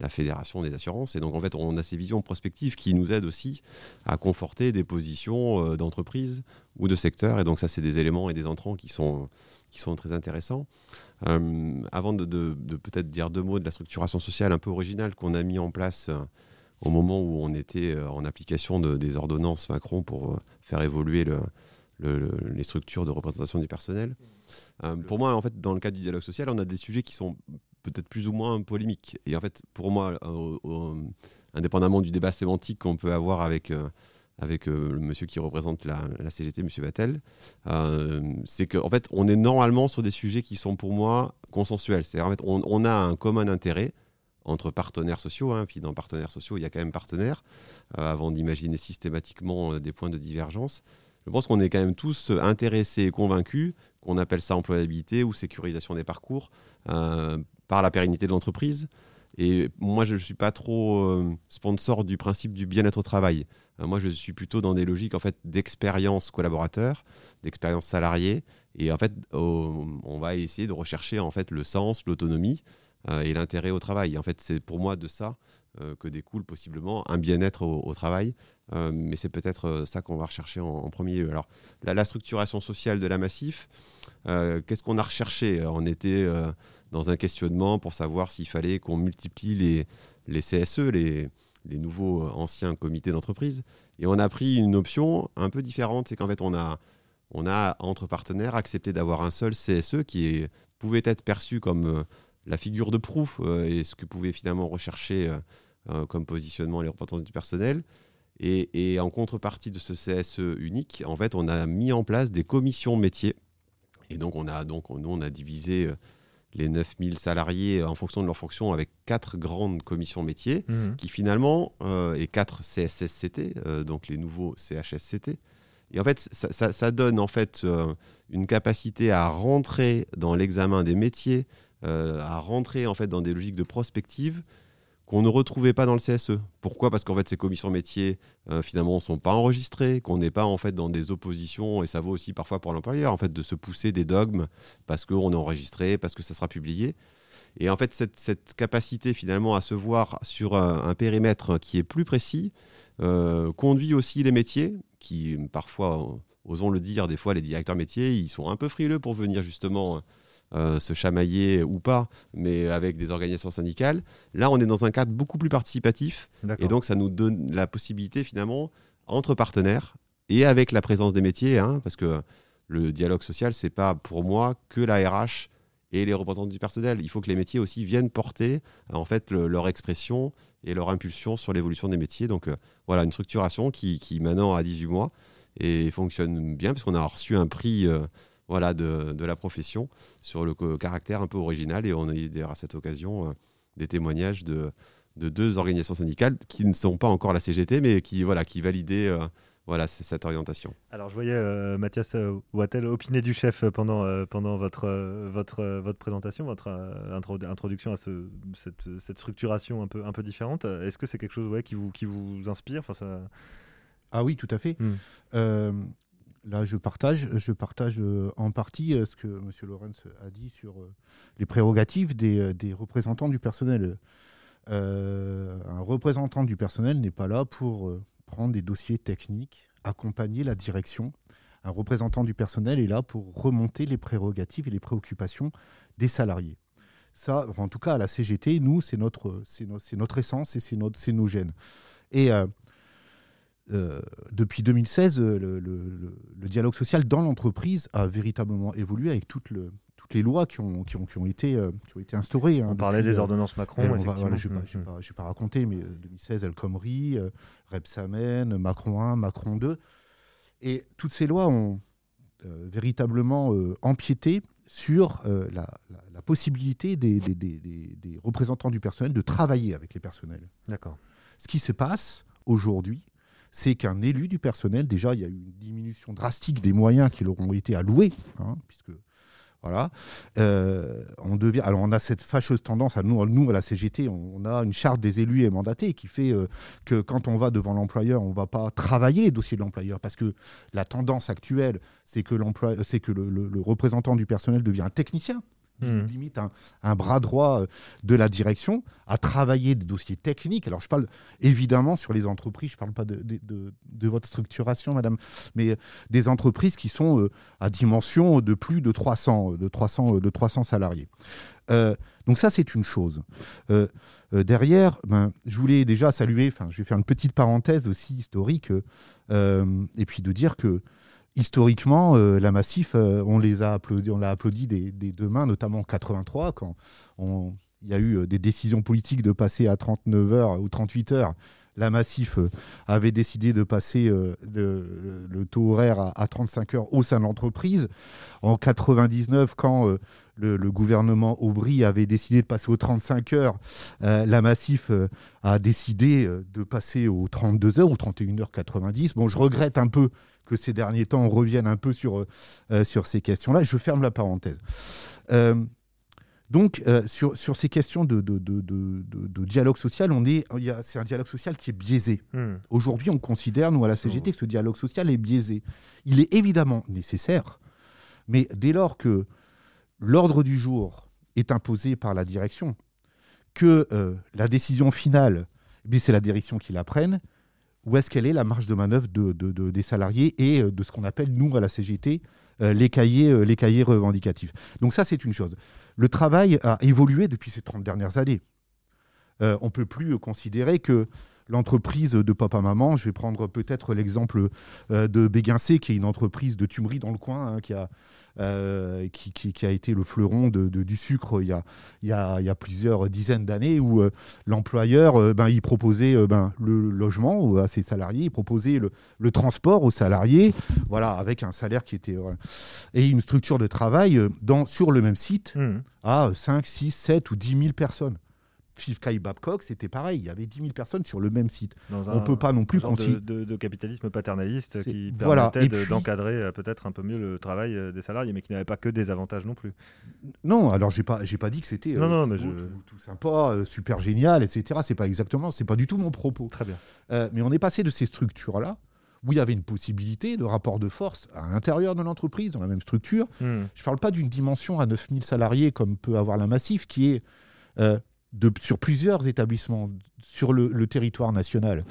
la Fédération des assurances. Et donc, en fait, on a ces visions prospectives qui nous aident aussi à conforter des positions euh, d'entreprise ou de secteur. Et donc, ça, c'est des éléments et des entrants qui sont, qui sont très intéressants. Euh, avant de, peut-être dire deux mots de la structuration sociale un peu originale qu'on a mis en place au moment où on était en application de, des ordonnances Macron pour faire évoluer les structures de représentation du personnel. Euh, pour moi, en fait, dans le cadre du dialogue social, on a des sujets qui sont peut-être plus ou moins polémiques. Et en fait, pour moi, euh, indépendamment du débat sémantique qu'on peut avoir avec, euh, avec le monsieur qui représente la, CGT, monsieur Vattel, c'est qu'en en fait, on est normalement sur des sujets qui sont pour moi consensuels. C'est-à-dire, en fait, on, a un commun intérêt entre partenaires sociaux, hein, puis dans partenaires sociaux, il y a quand même partenaires, avant d'imaginer systématiquement des points de divergence. Je pense qu'on est quand même tous intéressés et convaincus qu'on appelle ça employabilité ou sécurisation des parcours euh, par la pérennité de l'entreprise. Et moi, je ne suis pas trop euh, sponsor du principe du bien-être au travail. Euh, moi, je suis plutôt dans des logiques en fait d'expérience collaborateur, d'expérience salariée. Et en fait, on va essayer de rechercher en fait le sens, l'autonomie et l'intérêt au travail. en fait, c'est pour moi de ça que découle possiblement un bien-être au, travail. Mais c'est peut-être ça qu'on va rechercher en, premier lieu. Alors, la, structuration sociale de la Massif, euh, qu'est-ce qu'on a recherché? Euh, On était euh, dans un questionnement pour savoir s'il fallait qu'on multiplie les, CSE, les, nouveaux anciens comités d'entreprise. Et on a pris une option un peu différente, c'est qu'en fait, on a, on a, entre partenaires, accepté d'avoir un seul CSE qui pouvait être perçu comme euh, la figure de proue euh, et ce que pouvaient finalement rechercher euh, comme positionnement les représentants du personnel. Et, en contrepartie de ce CSE unique, en fait, on a mis en place des commissions métiers. Et donc, on a, donc nous, on a divisé les 9000 salariés en fonction de leur fonction avec quatre grandes commissions métiers mmh. qui finalement, et quatre CSSCT, donc les nouveaux CHSCT, et en fait, ça, donne en fait euh, une capacité à rentrer dans l'examen des métiers, euh, à rentrer en fait dans des logiques de prospective qu'on ne retrouvait pas dans le CSE. Pourquoi? Parce qu'en fait, ces commissions métiers, euh, finalement, ne sont pas enregistrées, qu'on n'est pas en fait dans des oppositions, et ça vaut aussi parfois pour l'employeur, en fait, de se pousser des dogmes parce qu'on est enregistré, parce que ça sera publié. Et en fait, cette, capacité finalement à se voir sur un périmètre qui est plus précis conduit aussi les métiers qui parfois, osons le dire, des fois les directeurs métiers, ils sont un peu frileux pour venir justement euh, se chamailler ou pas, mais avec des organisations syndicales. Là, on est dans un cadre beaucoup plus participatif, et donc ça nous donne la possibilité finalement, entre partenaires et avec la présence des métiers, hein, parce que le dialogue social, c'est pas pour moi que la RH et les représentants du personnel. Il faut que les métiers aussi viennent porter en fait leur expression et leur impulsion sur l'évolution des métiers. Donc euh, voilà, une structuration qui, qui, maintenant a 18 mois et fonctionne bien puisqu'on a reçu un prix euh, voilà, de, de, la profession sur le caractère un peu original et on a eu à cette occasion euh, des témoignages de, de, deux organisations syndicales qui ne sont pas encore la CGT mais qui, voilà, qui validaient voilà, c'est cette orientation. Alors, je voyais euh, Mathias euh, Wattel opiner du chef pendant, euh, pendant votre, votre, votre présentation, votre introduction à ce, cette, cette, structuration un peu, un peu différente. Est-ce que c'est quelque chose ouais, qui, vous, qui vous inspire? Enfin, ça... Ah oui, tout à fait. Hmm. Là, je partage, je partage en partie ce que M. Lorenz a dit sur les prérogatives des, représentants du personnel. un représentant du personnel n'est pas là pour prendre des dossiers techniques, accompagner la direction. Un représentant du personnel est là pour remonter les prérogatives et les préoccupations des salariés. Ça, en tout cas, à la CGT, nous, c'est notre, c'est notre essence et c'est nos gènes. Et euh, euh, depuis 2016, le, le, dialogue social dans l'entreprise a véritablement évolué avec toute le, les lois qui ont, qui ont, qui ont, été, euh, qui ont été instaurées. Hein, on parlait des euh, ordonnances Macron. je ne vais, mm, mm. pas raconter, mais 2016, El Khomri, euh, Rebsamen, Macron 1, Macron 2. Et toutes ces lois ont véritablement empiété sur la, la, possibilité des, des, des, des, représentants du personnel de travailler avec les personnels. D'accord. Ce qui se passe aujourd'hui, c'est qu'un élu du personnel, déjà, il y a eu une diminution drastique des moyens qui leur ont été alloués, hein, puisque voilà. Euh, on devient, alors on a cette fâcheuse tendance à nous, nous à la CGT, on, a une charte des élus et mandatés qui fait euh, que quand on va devant l'employeur, on ne va pas travailler les dossiers de l'employeur parce que la tendance actuelle, c'est que, c'est que le, représentant du personnel devient un technicien. Hmm. limite un, bras droit euh, de la direction, à travailler des dossiers techniques. Alors, je parle évidemment sur les entreprises, je ne parle pas de, votre structuration, madame, mais euh, des entreprises qui sont euh, à dimension de plus de 300, de 300, de 300 salariés. donc ça, c'est une chose. derrière, ben, je voulais déjà saluer, je vais faire une petite parenthèse aussi historique, et puis de dire que historiquement, euh, la Massif, euh, on les a applaudi, on l'a applaudi des, deux mains, notamment en 83, quand il y a eu euh, des décisions politiques de passer à 39 heures ou 38 heures. La Massif avait décidé de passer le, taux horaire à, 35 heures au sein de l'entreprise. En 99, quand le, gouvernement Aubry avait décidé de passer aux 35 heures, la Massif a décidé de passer aux 32 heures ou 31 heures 90. Bon, je regrette un peu que ces derniers temps, on revienne un peu sur, euh, sur ces questions-là. Je ferme la parenthèse. Euh, donc, euh, sur, sur, ces questions de, de, de, de dialogue social, on est, c'est un dialogue social qui est biaisé. Hmm. Aujourd'hui, on considère, nous, à la CGT, hmm. que ce dialogue social est biaisé. Il est évidemment nécessaire, mais dès lors que l'ordre du jour est imposé par la direction, que la décision finale, eh c'est la direction qui la prenne, où est-ce qu'elle est la marge de manœuvre de, des salariés et euh, de ce qu'on appelle, nous, à la CGT, euh, les, cahiers, euh, les cahiers revendicatifs. Donc ça, c'est une chose. Le travail a évolué depuis ces 30 dernières années. on ne peut plus considérer que l'entreprise de papa-maman. Je vais prendre peut-être l'exemple de Béguincé, qui est une entreprise de tumerie dans le coin, hein, qui a euh, qui, a été le fleuron de, du sucre il y, a, il, y a, il y a plusieurs dizaines d'années, où euh, l'employeur, euh, ben, il proposait ben, le logement à ses salariés, il proposait le, le, transport aux salariés, voilà, avec un salaire qui était... Et une structure de travail dans, sur le même site mmh. à 5, 6, 7 ou 10 000 personnes. Fifkai Babcock, c'était pareil. Il y avait 10 000 personnes sur le même site. on ne peut pas non plus genre de, capitalisme paternaliste qui permettait d'encadrer euh, peut-être un peu mieux le travail euh, des salariés, mais qui n'avait pas que des avantages non plus. Non, alors j'ai pas, j'ai pas dit que c'était euh, tout, sympa, super génial, etc. C'est pas exactement, c'est pas du tout mon propos. Très bien. mais on est passé de ces structures-là où il y avait une possibilité de rapport de force à l'intérieur de l'entreprise, dans la même structure. Hmm. Je ne parle pas d'une dimension à 9000 salariés comme peut avoir la Massif, qui est sur plusieurs établissements sur le, territoire national.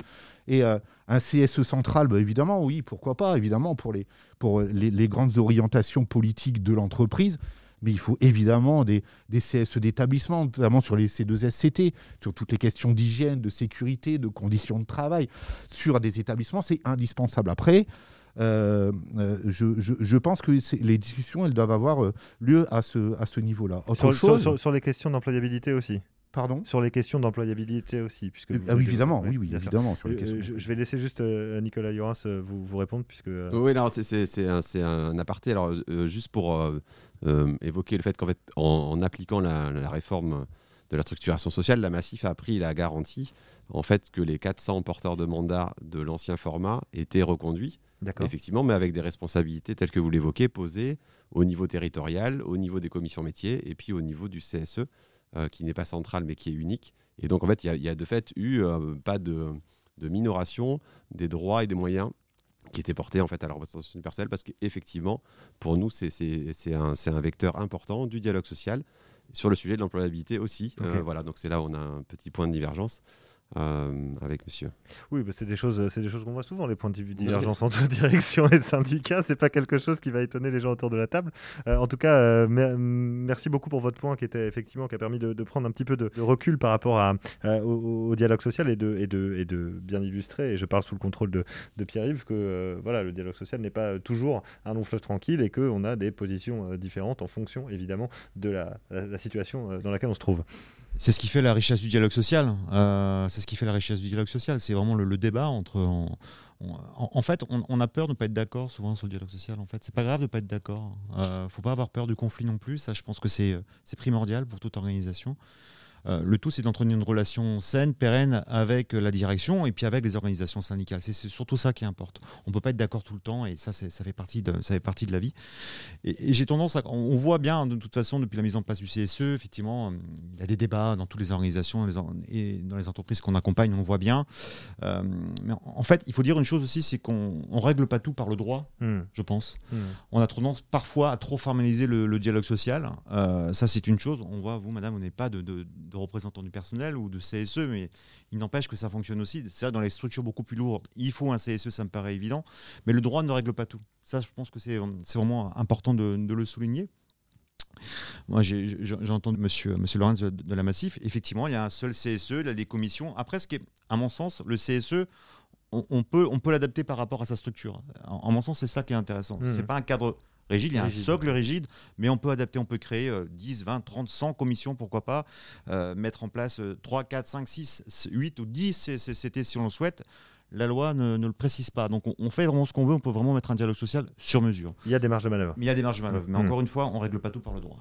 Et euh, un CSE central, bah, évidemment, oui, pourquoi pas, évidemment, pour les, pour les, grandes orientations politiques de l'entreprise. Mais il faut évidemment des, des CSE d'établissement, notamment sur les C2SCT, sur toutes les questions d'hygiène, de sécurité, de conditions de travail. Sur des établissements, c'est indispensable. Après, euh, euh, je, je, pense que les discussions, elles doivent avoir lieu à ce, à ce niveau-là. Sur, sur, les questions d'employabilité aussi Pardon? Sur les questions d'employabilité aussi. Puisque ah oui, évidemment, oui, oui, évidemment. Sur les euh, questions. Je, vais laisser juste euh, Nicolas Yoras euh, vous, vous, répondre. Puisque, Oui, c'est un, un, aparté. Alors, juste pour évoquer le fait qu'en fait, en, appliquant la, réforme de la structuration sociale, la Massif a pris la garantie en fait, que les 400 porteurs de mandat de l'ancien format étaient reconduits. Effectivement, mais avec des responsabilités telles que vous l'évoquez, posées au niveau territorial, au niveau des commissions métiers et puis au niveau du CSE. Euh, qui n'est pas centrale mais qui est unique. Et donc en fait, il y, a de fait eu euh, pas de, minoration des droits et des moyens qui étaient portés en fait à la représentation universelle parce qu'effectivement, pour nous, c'est un, un, vecteur important du dialogue social sur le sujet de l'employabilité aussi. Euh, voilà, donc c'est là où on a un petit point de divergence. Euh, avec monsieur. Oui, bah, c'est des choses, c'est des choses qu'on voit souvent, les points de divergence entre direction et syndicats. C'est pas quelque chose qui va étonner les gens autour de la table. Euh, en tout cas, euh, merci beaucoup pour votre point qui était effectivement qui a permis de, prendre un petit peu de, recul par rapport à, au, dialogue social et de, et de, et de bien illustrer. Et je parle sous le contrôle de, Pierre-Yves que voilà, le dialogue social n'est pas toujours un long fleuve tranquille et qu'on a des positions différentes en fonction évidemment de la, la situation dans laquelle on se trouve. C'est ce qui fait la richesse du dialogue social. Euh, c'est ce qui fait la richesse du dialogue social. C'est vraiment le, débat entre. en, fait, on, a peur de ne pas être d'accord souvent sur le dialogue social. En fait, c'est pas grave de ne pas être d'accord. Il euh, ne faut pas avoir peur du conflit non plus. Ça, je pense que c'est primordial pour toute organisation. Euh, le tout, c'est d'entretenir une relation saine, pérenne avec la direction et puis avec les organisations syndicales. C'est surtout ça qui importe. On ne peut pas être d'accord tout le temps et ça, ça fait, partie de, ça fait partie de la vie. Et, j'ai tendance à. On voit bien, de toute façon, depuis la mise en place du CSE, effectivement, il y a des débats dans toutes les organisations et dans les entreprises qu'on accompagne, on voit bien. Euh, mais en fait, il faut dire une chose aussi c'est qu'on ne règle pas tout par le droit, hmm. je pense. Hmm. On a tendance parfois à trop formaliser le, dialogue social. Euh, ça, c'est une chose. On voit, vous, madame, on n'est pas de de représentants du personnel ou de CSE, mais il n'empêche que ça fonctionne aussi. C'est dans les structures beaucoup plus lourdes, il faut un CSE, ça me paraît évident, mais le droit ne règle pas tout. Ça, je pense que c'est vraiment important de, le souligner. Moi, j'ai entendu monsieur, monsieur Lorenz de, la Massif. Effectivement, il y a un seul CSE, il y a des commissions. Après, ce qui est, à mon sens, le CSE, on, peut, on peut l'adapter par rapport à sa structure. En, mon sens, c'est ça qui est intéressant. Mmh. C'est pas un cadre rigide, il y a un socle rigide, mais on peut adapter, on peut créer 10, 20, 30, 100 commissions, pourquoi pas, euh, mettre en place 3, 4, 5, 6, 8 ou 10 CCT si on le souhaite la loi ne, le précise pas. Donc on, fait vraiment ce qu'on veut, on peut vraiment mettre un dialogue social sur mesure. Il y a des marges de manœuvre. Mais il y a des marges de manœuvre. Mais mmh. encore une fois, on ne règle pas tout par le droit.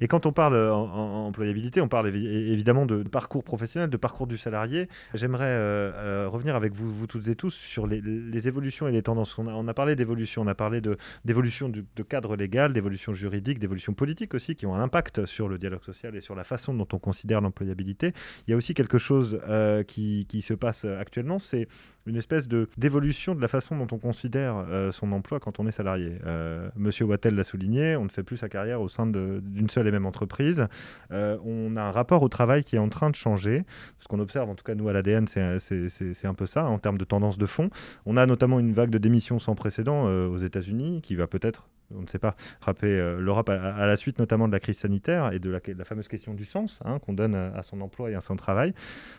Et quand on parle en, employabilité, on parle évidemment de parcours professionnel, de parcours du salarié. J'aimerais euh, euh, revenir avec vous, vous toutes et tous sur les, évolutions et les tendances. On a, parlé d'évolution, on a parlé d'évolution de, de, cadre légal, d'évolution juridique, d'évolution politique aussi, qui ont un impact sur le dialogue social et sur la façon dont on considère l'employabilité. Il y a aussi quelque chose euh, qui, qui se passe actuellement, c'est une espèce de d'évolution de la façon dont on considère euh, son emploi quand on est salarié. Euh, Monsieur Wattel l'a souligné, on ne fait plus sa carrière au sein d'une seule et même entreprise. Euh, on a un rapport au travail qui est en train de changer. Ce qu'on observe, en tout cas nous à l'ADN, c'est un peu ça en termes de tendance de fond. On a notamment une vague de démissions sans précédent aux États-Unis qui va peut-être on ne sait pas, frapper euh, l'Europe à, la suite notamment de la crise sanitaire et de la, fameuse question du sens hein, qu'on donne à, son emploi et à son travail.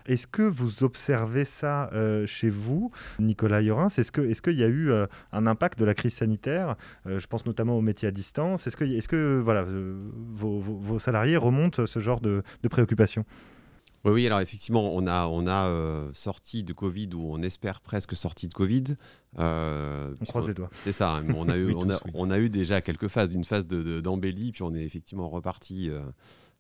Est-ce que vous observez ça chez vous, Nicolas Yorin Est-ce qu'il y a eu un impact de la crise sanitaire Je pense notamment aux métiers à distance? Est-ce que, vos, salariés remontent ce genre de, préoccupations? Oui, alors effectivement, on a, euh, sorti de Covid, ou on espère presque sorti de Covid. Euh, on croise les doigts. C'est ça, on, a eu, on, a, on, a, eu déjà quelques phases, une phase d'embellie, de, puis on est effectivement reparti euh,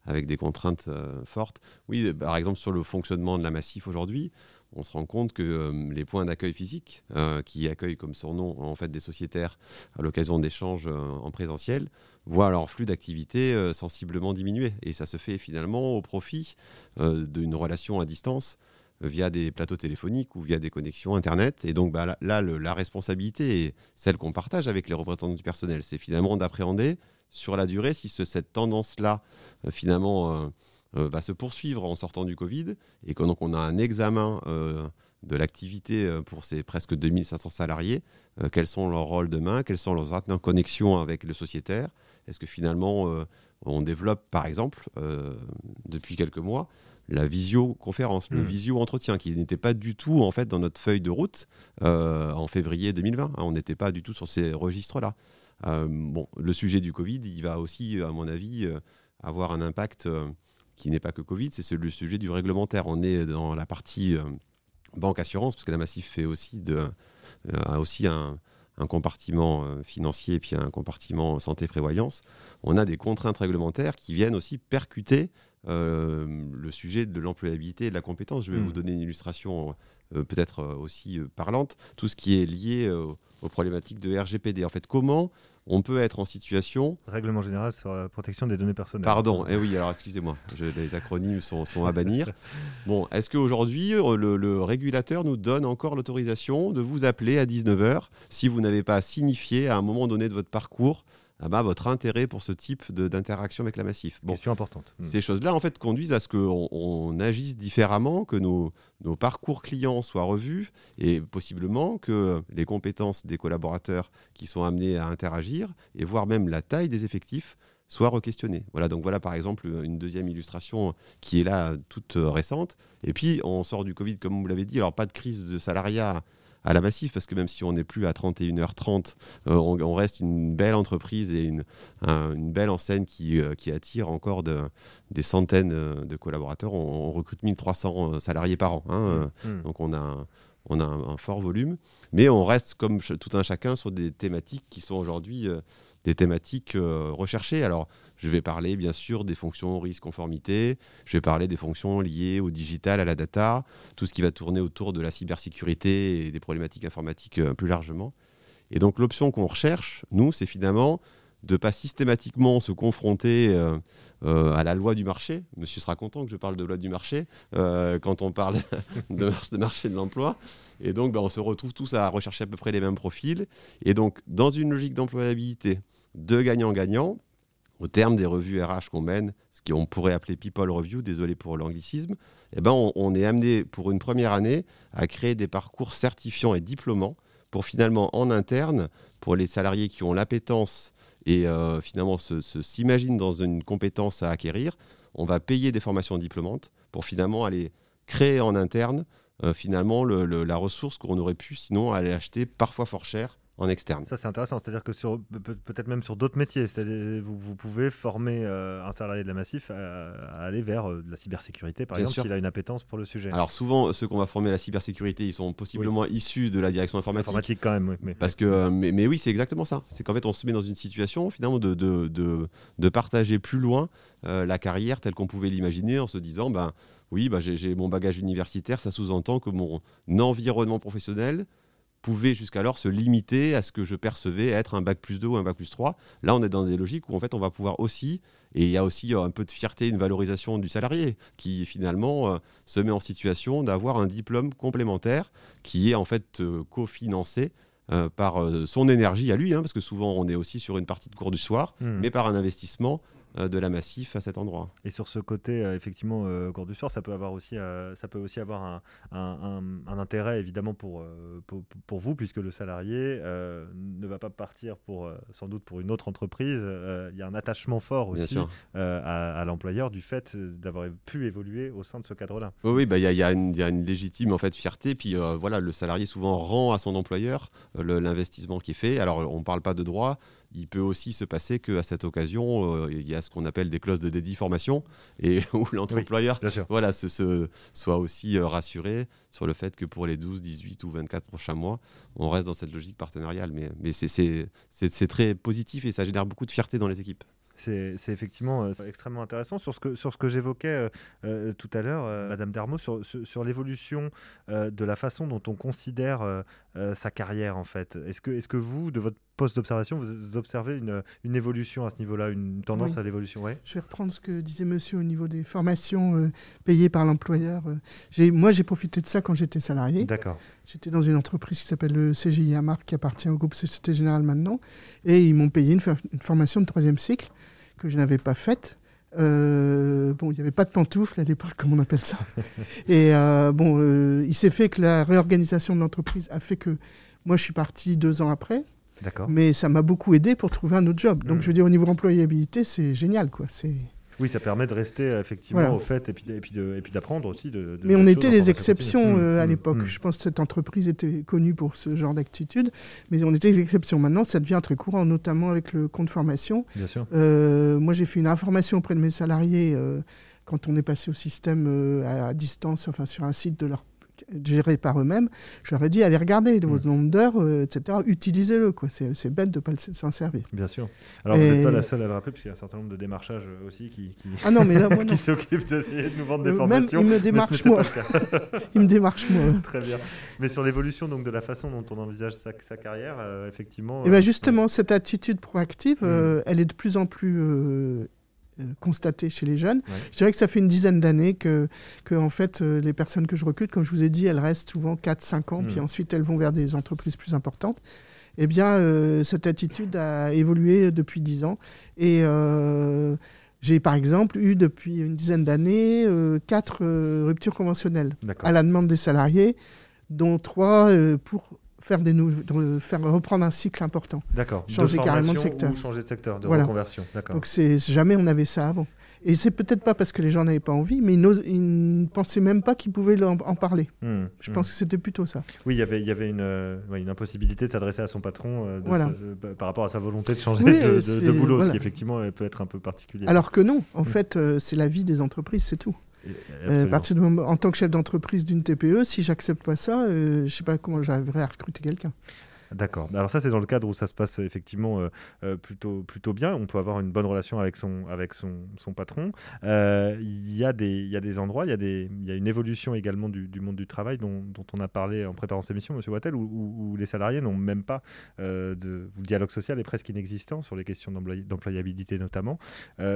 avec des contraintes fortes. Oui, par exemple, sur le fonctionnement de la Massif aujourd'hui, on se rend compte que les points d'accueil physique, qui accueillent comme surnom en fait des sociétaires à l'occasion d'échanges en présentiel, voient leur flux d'activité euh, sensiblement diminuer. Et ça se fait finalement au profit euh, d'une relation à distance euh, via des plateaux téléphoniques ou via des connexions Internet. Et donc bah, là, la responsabilité est celle qu'on partage avec les représentants du personnel. C'est finalement d'appréhender sur la durée si cette tendance-là, finalement, va se poursuivre en sortant du Covid et que donc on a un examen de l'activité pour ces presque 2500 salariés, quels sont leurs rôles demain, quelles sont leurs connexions avec le sociétaire, est-ce que finalement, euh, on développe, par exemple, euh, depuis quelques mois, la visioconférence, le hmm. visio-entretien, qui n'était pas du tout en fait dans notre feuille de route euh, en février 2020. Hein, on n'était pas du tout sur ces registres-là. bon, le sujet du Covid, il va aussi, à mon avis, avoir un impact qui n'est pas que Covid, c'est le sujet du réglementaire. On est dans la partie banque assurance, parce que la Massif fait aussi, de, a aussi un, un compartiment euh, financier et puis un compartiment santé-prévoyance, on a des contraintes réglementaires qui viennent aussi percuter euh, le sujet de l'employabilité et de la compétence. Je vais hmm. vous donner une illustration euh, peut-être aussi parlante, tout ce qui est lié aux problématiques de RGPD. En fait, comment on peut être en situation. Règlement général sur la protection des données personnelles. Pardon, eh oui, alors excusez-moi, les acronymes sont, à bannir. Bon, est-ce qu'aujourd'hui, euh, le, le, régulateur nous donne encore l'autorisation de vous appeler à 19h si vous n'avez pas signifié à un moment donné de votre parcours ah bah, votre intérêt pour ce type d'interaction avec la Massif. Bon, Question importante. Hmm. Ces choses-là, en fait, conduisent à ce qu'on on agisse différemment, que nos, nos, parcours clients soient revus et possiblement que les compétences des collaborateurs qui sont amenés à interagir et voire même la taille des effectifs soient re-questionnées. Voilà, donc voilà par exemple une deuxième illustration qui est là toute récente. Et puis on sort du Covid, comme vous l'avez dit, alors pas de crise de salariat à la Massif, parce que même si on n'est plus à 31h30, euh, on, reste une belle entreprise et une, une belle enseigne qui, euh, qui attire encore de, des centaines euh, de collaborateurs. On, recrute 1300 salariés par an. Hein, mmh. Mmh. Donc on a on a un, fort volume, mais on reste comme tout un chacun sur des thématiques qui sont aujourd'hui des thématiques recherchées. Alors, je vais parler bien sûr des fonctions risque-conformité, je vais parler des fonctions liées au digital, à la data, tout ce qui va tourner autour de la cybersécurité et des problématiques informatiques euh, plus largement. Et donc l'option qu'on recherche, nous, c'est finalement de pas systématiquement se confronter euh, euh, à la loi du marché. Monsieur sera content que je parle de loi du marché quand on parle de, marché de l'emploi. Et donc, ben, on se retrouve tous à rechercher à peu près les mêmes profils. Et donc, dans une logique d'employabilité de gagnant-gagnant, au terme des revues RH qu'on mène, ce qu'on pourrait appeler People Review, désolé pour l'anglicisme, eh ben on, est amené pour une première année à créer des parcours certifiants et diplômants pour finalement en interne, pour les salariés qui ont l'appétence et euh, finalement s'imaginent dans une compétence à acquérir, on va payer des formations diplômantes pour finalement aller créer en interne euh, finalement la ressource qu'on aurait pu sinon aller acheter parfois fort cher en externe. Ça, c'est intéressant. C'est-à-dire que sur, peut-être même sur d'autres métiers, vous, vous pouvez former euh, un salarié de la Massif à, aller vers euh, la cybersécurité, par exemple, s'il a une appétence pour le sujet. Alors souvent, ceux qu'on va former à la cybersécurité, ils sont possiblement issus de la direction informatique. Informatique quand même, oui. Mais, Parce que, euh, mais, oui, c'est exactement ça. C'est qu'en fait, on se met dans une situation finalement de, de, de, partager plus loin la carrière telle qu'on pouvait l'imaginer en se disant, ben oui, ben, j'ai mon bagage universitaire, ça sous-entend que mon environnement professionnel pouvait jusqu'alors se limiter à ce que je percevais être un bac plus 2 ou un bac plus 3. Là, on est dans des logiques où en fait on va pouvoir aussi, et il y a aussi euh, un peu de fierté, une valorisation du salarié qui finalement euh, se met en situation d'avoir un diplôme complémentaire qui est en fait euh, cofinancé par son énergie à lui, hein, parce que souvent on est aussi sur une partie de cours du soir, hmm. mais par un investissement de la Massif à cet endroit. Et sur ce côté, effectivement, cours du soir, ça peut avoir aussi, ça peut aussi avoir un, un, un, intérêt évidemment pour, pour, pour, vous, puisque le salarié ne va pas partir pour, sans doute pour une autre entreprise. Il y a un attachement fort aussi à, à l'employeur du fait d'avoir pu évoluer au sein de ce cadre-là. Oui, bah, il y, y, a une légitime en fait fierté. Puis voilà, le salarié souvent rend à son employeur l'investissement qui est fait. Alors on ne parle pas de droit, il peut aussi se passer qu'à cette occasion, euh, il y a ce qu'on appelle des clauses de dédiformation et où l'employeur voilà, se, soit aussi euh, rassuré sur le fait que pour les 12, 18 ou 24 prochains mois, on reste dans cette logique partenariale. Mais, mais c'est très positif et ça génère beaucoup de fierté dans les équipes. C'est effectivement euh, extrêmement intéressant. Sur ce que, sur ce que j'évoquais euh, euh, tout à l'heure, Madame Dermot, sur, sur, l'évolution de la façon dont on considère sa carrière, en fait. Est-ce que, est que vous, de votre poste d'observation, vous observez une, une, évolution à ce niveau-là, une tendance à l'évolution ouais Je vais reprendre ce que disait monsieur au niveau des formations payées par l'employeur. moi, j'ai profité de ça quand j'étais salarié. D'accord. J'étais dans une entreprise qui s'appelle le CGI Marc, qui appartient au groupe Société Générale maintenant. Et ils m'ont payé une, une formation de troisième cycle que je n'avais pas faite. Euh, bon, il n'y avait pas de pantoufles à l'époque, comme on appelle ça. Et euh, bon, euh, il s'est fait que la réorganisation de l'entreprise a fait que moi, je suis parti deux ans après. Mais ça m'a beaucoup aidé pour trouver un autre job. Donc, mmh. je veux dire, au niveau employabilité, c'est génial, quoi. C'est oui, ça permet de rester euh, effectivement au fait et puis, et puis, et puis d'apprendre aussi. De, Mais on était les exceptions euh, à mmh, l'époque. Mmh. Je pense que cette entreprise était connue pour ce genre d'attitude, mais on était les exceptions. Maintenant, ça devient très courant, notamment avec le compte formation. Bien sûr. Euh, moi, j'ai fait une information auprès de mes salariés quand on est passé au système à, distance, enfin sur un site de leur gérés par eux-mêmes, je leur ai dit allez regarder vos mm. nombres d'heures, euh, etc. Utilisez-le. C'est bête de ne pas s'en servir. Bien sûr. Alors vous n'êtes pas la seule à le rappeler, puisqu'il y a un certain nombre de démarchages euh, aussi qui, qui... Ah non, mais là, moi, qui s'occupent d'essayer de nous vendre des euh, formations. Même, il me démarche moi. il me démarche moi. Très bien. Mais sur l'évolution donc de la façon dont on envisage sa, sa carrière, effectivement. Et eh ben justement, cette attitude proactive, mm. elle est de plus en plus euh, constaté chez les jeunes. Je dirais que ça fait une dizaine d'années que, que en fait, euh, les personnes que je recrute, comme je vous ai dit, elles restent souvent 4-5 ans, hmm. puis ensuite elles vont vers des entreprises plus importantes. Eh bien, euh, cette attitude a évolué depuis 10 ans. Et j'ai par exemple eu depuis une dizaine d'années quatre ruptures conventionnelles à la demande des salariés, dont trois pour faire, des faire reprendre un cycle important. D'accord. Changer carrément de secteur. Ou changer de secteur, de reconversion. D'accord. Donc c'est jamais on avait ça avant. Et c'est peut-être pas parce que les gens n'avaient pas envie, mais ils, ne pensaient même pas qu'ils pouvaient en, parler. Hmm, Je pense hmm. que c'était plutôt ça. Oui, y il y avait une, euh, une impossibilité de s'adresser à son patron euh, euh, par rapport à sa volonté de changer de, boulot, ce qui effectivement peut être un peu particulier. Alors que non, en hmm. fait, c'est la vie des entreprises, c'est tout. Euh, partir en tant que chef d'entreprise d'une TPE, si j'accepte pas ça, euh, je sais pas comment j'arriverai à recruter quelqu'un. D'accord. Alors ça, c'est dans le cadre où ça se passe effectivement euh, euh, plutôt, plutôt bien. On peut avoir une bonne relation avec son, avec son, son patron. Euh, il y, a des, y a des endroits, il y a, y a une évolution également du, monde du travail dont, dont, on a parlé en préparant cette émission, M. Wattel, où, les salariés n'ont même pas de... Le dialogue social est presque inexistant sur les questions d'employabilité notamment.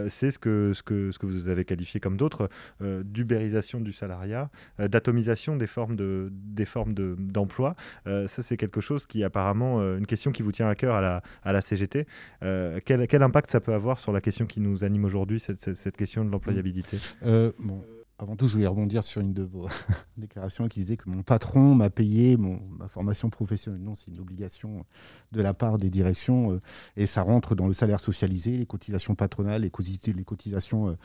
c'est ce que, ce, que, ce que vous avez qualifié comme d'autres, d'ubérisation du salariat, d'atomisation des formes d'emploi. De, ça, c'est quelque chose qui apparaît euh, une question qui vous tient à cœur à la, CGT. Euh, quel, impact ça peut avoir sur la question qui nous anime aujourd'hui, cette, question de l'employabilité? Euh, bon avant tout, je voulais rebondir sur une de vos déclarations qui disait que mon patron m'a payé ma formation professionnelle. Non, c'est une obligation de la part des directions et ça rentre dans le salaire socialisé, les cotisations patronales, les, cotisations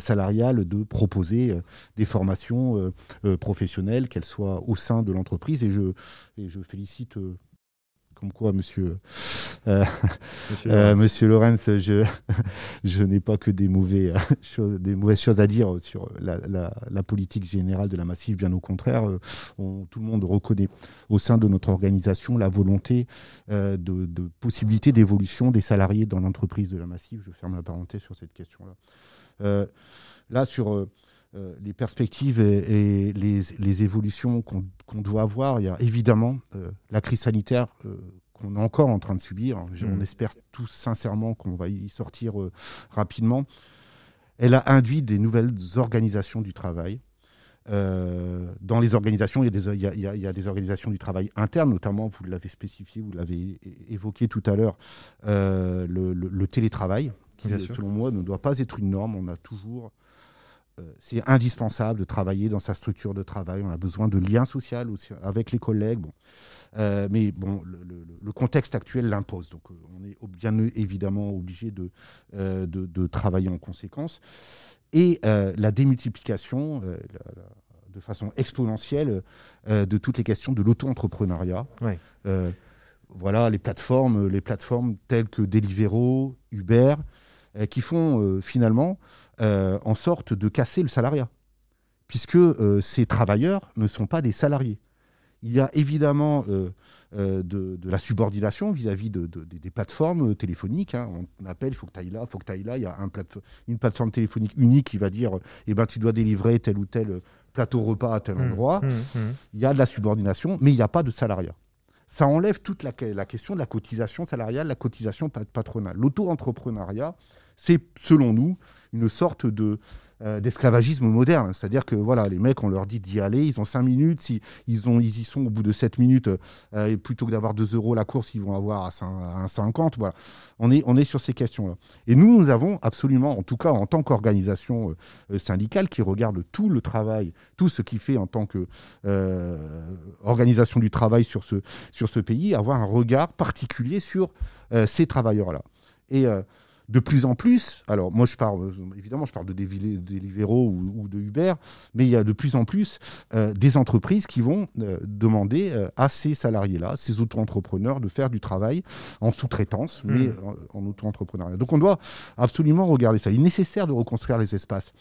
salariales de proposer des formations professionnelles, qu'elles soient au sein de l'entreprise. Et je félicite comme quoi, monsieur, euh, monsieur, Lorenz, euh, je, je n'ai pas que des, mauvais, euh, des mauvaises choses à dire sur la, politique générale de la Massif. Bien au contraire, tout le monde reconnaît au sein de notre organisation la volonté de, de, possibilité d'évolution des salariés dans l'entreprise de la Massif. Je ferme la parenthèse sur cette question-là. là, sur les perspectives et, les, évolutions qu'on doit avoir, il y a évidemment euh, la crise sanitaire euh, qu'on est encore en train de subir. On mmh. espère tous sincèrement qu'on va y sortir rapidement. Elle a induit des nouvelles organisations du travail. dans les organisations, il y, a des, organisations du travail interne, notamment, vous l'avez spécifié, vous l'avez évoqué tout à l'heure, le, télétravail, qui, Bien sûr. selon moi, ne doit pas être une norme. On a toujours. Euh, c'est indispensable de travailler dans sa structure de travail. On a besoin de liens sociaux aussi avec les collègues. Bon. Euh, mais bon, le, le- le contexte actuel l'impose. Donc, euh, on est bien évidemment obligé de, euh, de, de travailler en conséquence. Et euh, la démultiplication, la- la- de façon exponentielle, de toutes les questions de l'auto-entrepreneuriat. Ouais. Voilà, les plateformes, les plateformes telles que Deliveroo, Uber, qui font finalement euh, en sorte de casser le salariat, puisque euh, ces travailleurs ne sont pas des salariés. Il y a évidemment euh, de, de la subordination vis-à-vis de, de- des- plateformes téléphoniques. hein. On appelle, il faut que tu ailles là, il faut que tu ailles là. Il y a un plate- une plateforme téléphonique unique qui va dire eh ben, tu dois délivrer tel ou tel plateau repas à tel Mmh, endroit. mmh, mmh. Il y a de la subordination, mais il n'y a pas de salariat. Ça enlève toute la, la question de la cotisation salariale, la cotisation pa- patronale. L'auto-entrepreneuriat, c'est, selon nous, une sorte de, euh, d'esclavagisme moderne. C'est-à-dire que voilà, les mecs, on leur dit d'y aller, ils ont 5 minutes, si ils, y sont au bout de 7 minutes, euh, plutôt que d'avoir 2 euros la course, ils vont avoir à, cin- à un 50. Voilà. On, est, sur ces questions-là. Et nous, nous avons absolument, en tout cas en tant qu'organisation euh, syndicale qui regarde tout le travail, tout ce qui fait en tant que organisation du travail sur ce, sur ce pays, avoir un regard particulier sur ces travailleurs-là. Et de plus en plus, alors moi je parle, euh, évidemment je parle de Deliveroo ou, ou de Uber, mais il y a de plus en plus euh, des entreprises qui vont euh, demander euh, à ces salariés-là, ces auto-entrepreneurs, de faire du travail en sous-traitance, Mhm. mais en, en auto-entrepreneuriat. Donc on doit absolument regarder ça. Il est nécessaire de reconstruire les espaces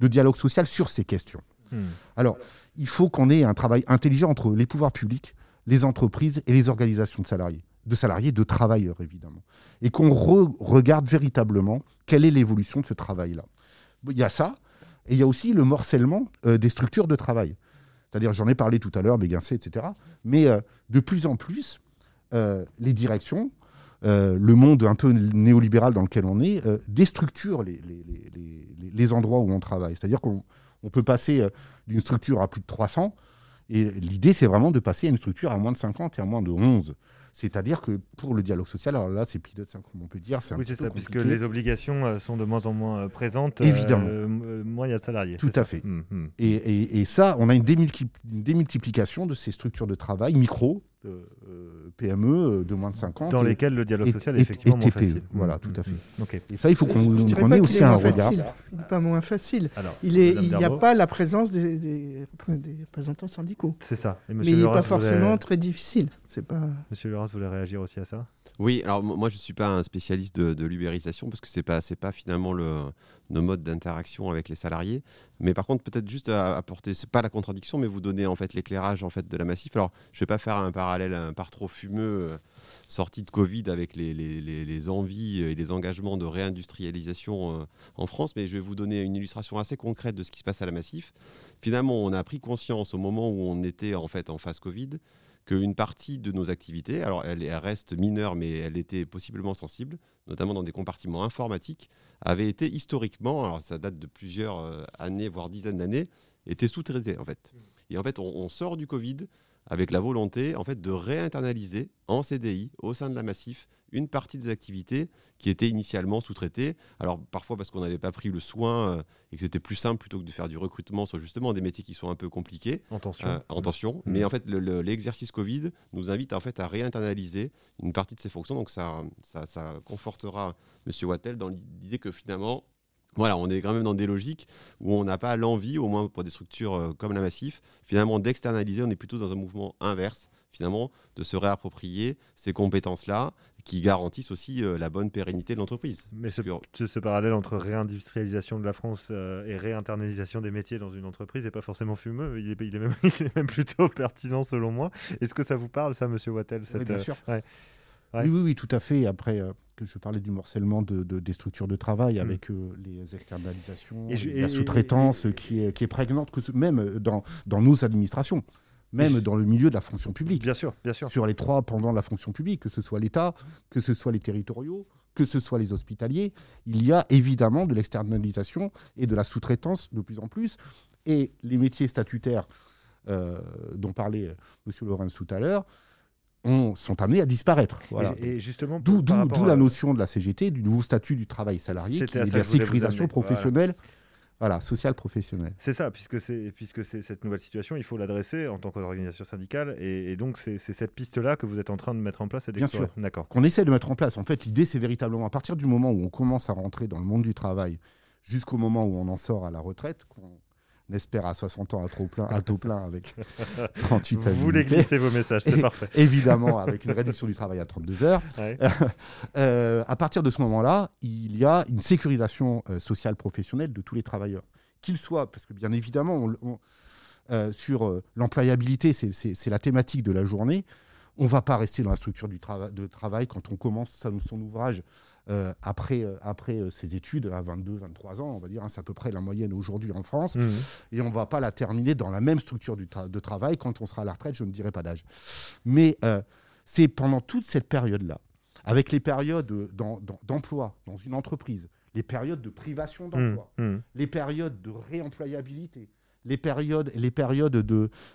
de dialogue social sur ces questions. Mmh. Alors, il faut qu'on ait un travail intelligent entre les pouvoirs publics, les entreprises et les organisations de salariés, de salariés, de travailleurs évidemment, et qu'on re- regarde véritablement quelle est l'évolution de ce travail-là. Il y a ça, et il y a aussi le morcellement euh, des structures de travail. C'est-à-dire, j'en ai parlé tout à l'heure, Béguincé, etc. Mais euh, de plus en plus, euh, les directions, le monde un peu néolibéral dans lequel on est, euh, déstructure les, endroits où on travaille. C'est-à-dire qu'on on peut passer d'une structure à plus de 300, et l'idée, c'est vraiment de passer à une structure à moins de 50 et à moins de 11. C'est-à-dire que pour le dialogue social, alors là, c'est pilote, comme on peut dire, c'est un Oui, c'est ça, puisque les obligations euh, sont de moins en moins euh, présentes. Évidemment. euh, euh, moins il y a de salariés. Tout à ça fait. Mmh, mmh. Et, et- et ça, on a une démultiplication de ces structures de travail, micro, euh, euh, PME, euh, de moins de 50. Dans et, lesquelles le dialogue et- social et- est effectivement et moins TPE, facile. voilà, tout à mmh, fait. mmh. Et ça, il faut qu'on ait aussi un moins regard. facile. Il n'est pas moins facile. Alors, Il n'y a pas la présence des, des- des représentants syndicaux. C'est ça. Et Mais il n'est pas voulait- forcément très difficile. C'est pas. Monsieur Leras voulait réagir aussi à ça? Oui, alors mo- moi je suis pas un spécialiste de, de l'ubérisation parce que c'est pas c'est pas finalement le nos modes d'interaction avec les salariés, mais par contre peut-être juste apporter c'est pas la contradiction mais vous donner en fait l'éclairage en fait de la massif. Alors je vais pas faire un parallèle un par trop fumeux euh, sorti de Covid avec les, les, les- envies et les engagements de réindustrialisation euh, en France, mais je vais vous donner une illustration assez concrète de ce qui se passe à la massif. Finalement, on a pris conscience au moment où on était en fait en phase Covid qu'une partie de nos activités, alors elle, elle reste mineure, mais elle était possiblement sensible, notamment dans des compartiments informatiques, avait été historiquement, alors ça date de plusieurs euh, années, voire dizaines d'années, était sous-traitée en fait. Et en fait, on, on sort du Covid avec la volonté en fait de réinternaliser en CDI au sein de la Massif une partie des activités qui étaient initialement sous-traitées. Alors parfois parce qu'on n'avait pas pris le soin euh, et que c'était plus simple plutôt que de faire du recrutement sur justement des métiers qui sont un peu compliqués. En tension. Euh, en tension. Mm. Mais en fait, le- le- l'exercice Covid nous invite en fait à réinternaliser une partie de ces fonctions. Donc ça, ça, ça confortera Monsieur Wattel dans l'idée que finalement, voilà, on est quand même dans des logiques où on n'a pas l'envie, au moins pour des structures euh, comme la Massif, finalement d'externaliser. On est plutôt dans un mouvement inverse, finalement, de se réapproprier ces compétences-là qui garantissent aussi euh, la bonne pérennité de l'entreprise. Mais ce, parallèle entre réindustrialisation de la France euh, et réinternalisation des métiers dans une entreprise n'est pas forcément fumeux. Il est, il est même, il est même plutôt pertinent selon moi. Est-ce que ça vous parle, ça, monsieur Wattel Oui, bien euh, sûr. ouais. Ouais. Oui, oui, oui, tout à fait. Après, euh, que je parlais du morcellement de, de- des structures de travail Mm. avec euh, les externalisations, Et je- et la sous-traitance qui, est, qui est prégnante, que ce- même dans, dans nos administrations, même dans le milieu de la fonction publique. Bien sûr, bien sûr. Sur les trois pendant la fonction publique, que ce soit l'État, que ce soit les territoriaux, que ce soit les hospitaliers, il y a évidemment de l'externalisation et de la sous-traitance de plus en plus. Et les métiers statutaires euh, dont parlait euh, M. Lorenz tout à l'heure, ont, sont amenés à disparaître. Voilà. Et, et justement, D'où la à- notion de la CGT, du nouveau statut du travail salarié, qui est la sécurisation professionnelle, voilà, sociale professionnelle. C'est ça, puisque c'est puisque c'est cette nouvelle situation, il faut l'adresser en tant qu'organisation syndicale, et, et donc c'est cette piste-là que vous êtes en train de mettre en place et Bien sûr. D'accord. qu'on essaie de mettre en place. En fait, l'idée, c'est véritablement à partir du moment où on commence à rentrer dans le monde du travail, jusqu'au moment où on en sort à la retraite, qu'on espère à 60 ans à, trop plein, à taux plein avec 38 Vous voulez glisser vos messages, c'est parfait. Évidemment, avec une réduction du travail à 32 heures. Ouais. Euh, à partir de ce moment-là, il y a une sécurisation euh, sociale professionnelle de tous les travailleurs. Qu'ils soient, parce que bien évidemment, on- on- euh, sur l'employabilité, c'est la thématique de la journée. On ne va pas rester dans la structure du trava- de travail quand on commence son, ouvrage euh, après, euh, après euh, ses études à 22, 23 ans, on va dire, hein, c'est à peu près la moyenne aujourd'hui en France Mhm. et on ne va pas la terminer dans la même structure du tra- de travail quand on sera à la retraite, je ne dirai pas d'âge. Mais c'est pendant toute cette période-là, avec les périodes d'em- d'em- d'emploi dans une entreprise, les périodes de privation d'emploi, Mhm. les périodes de réemployabilité, les périodes,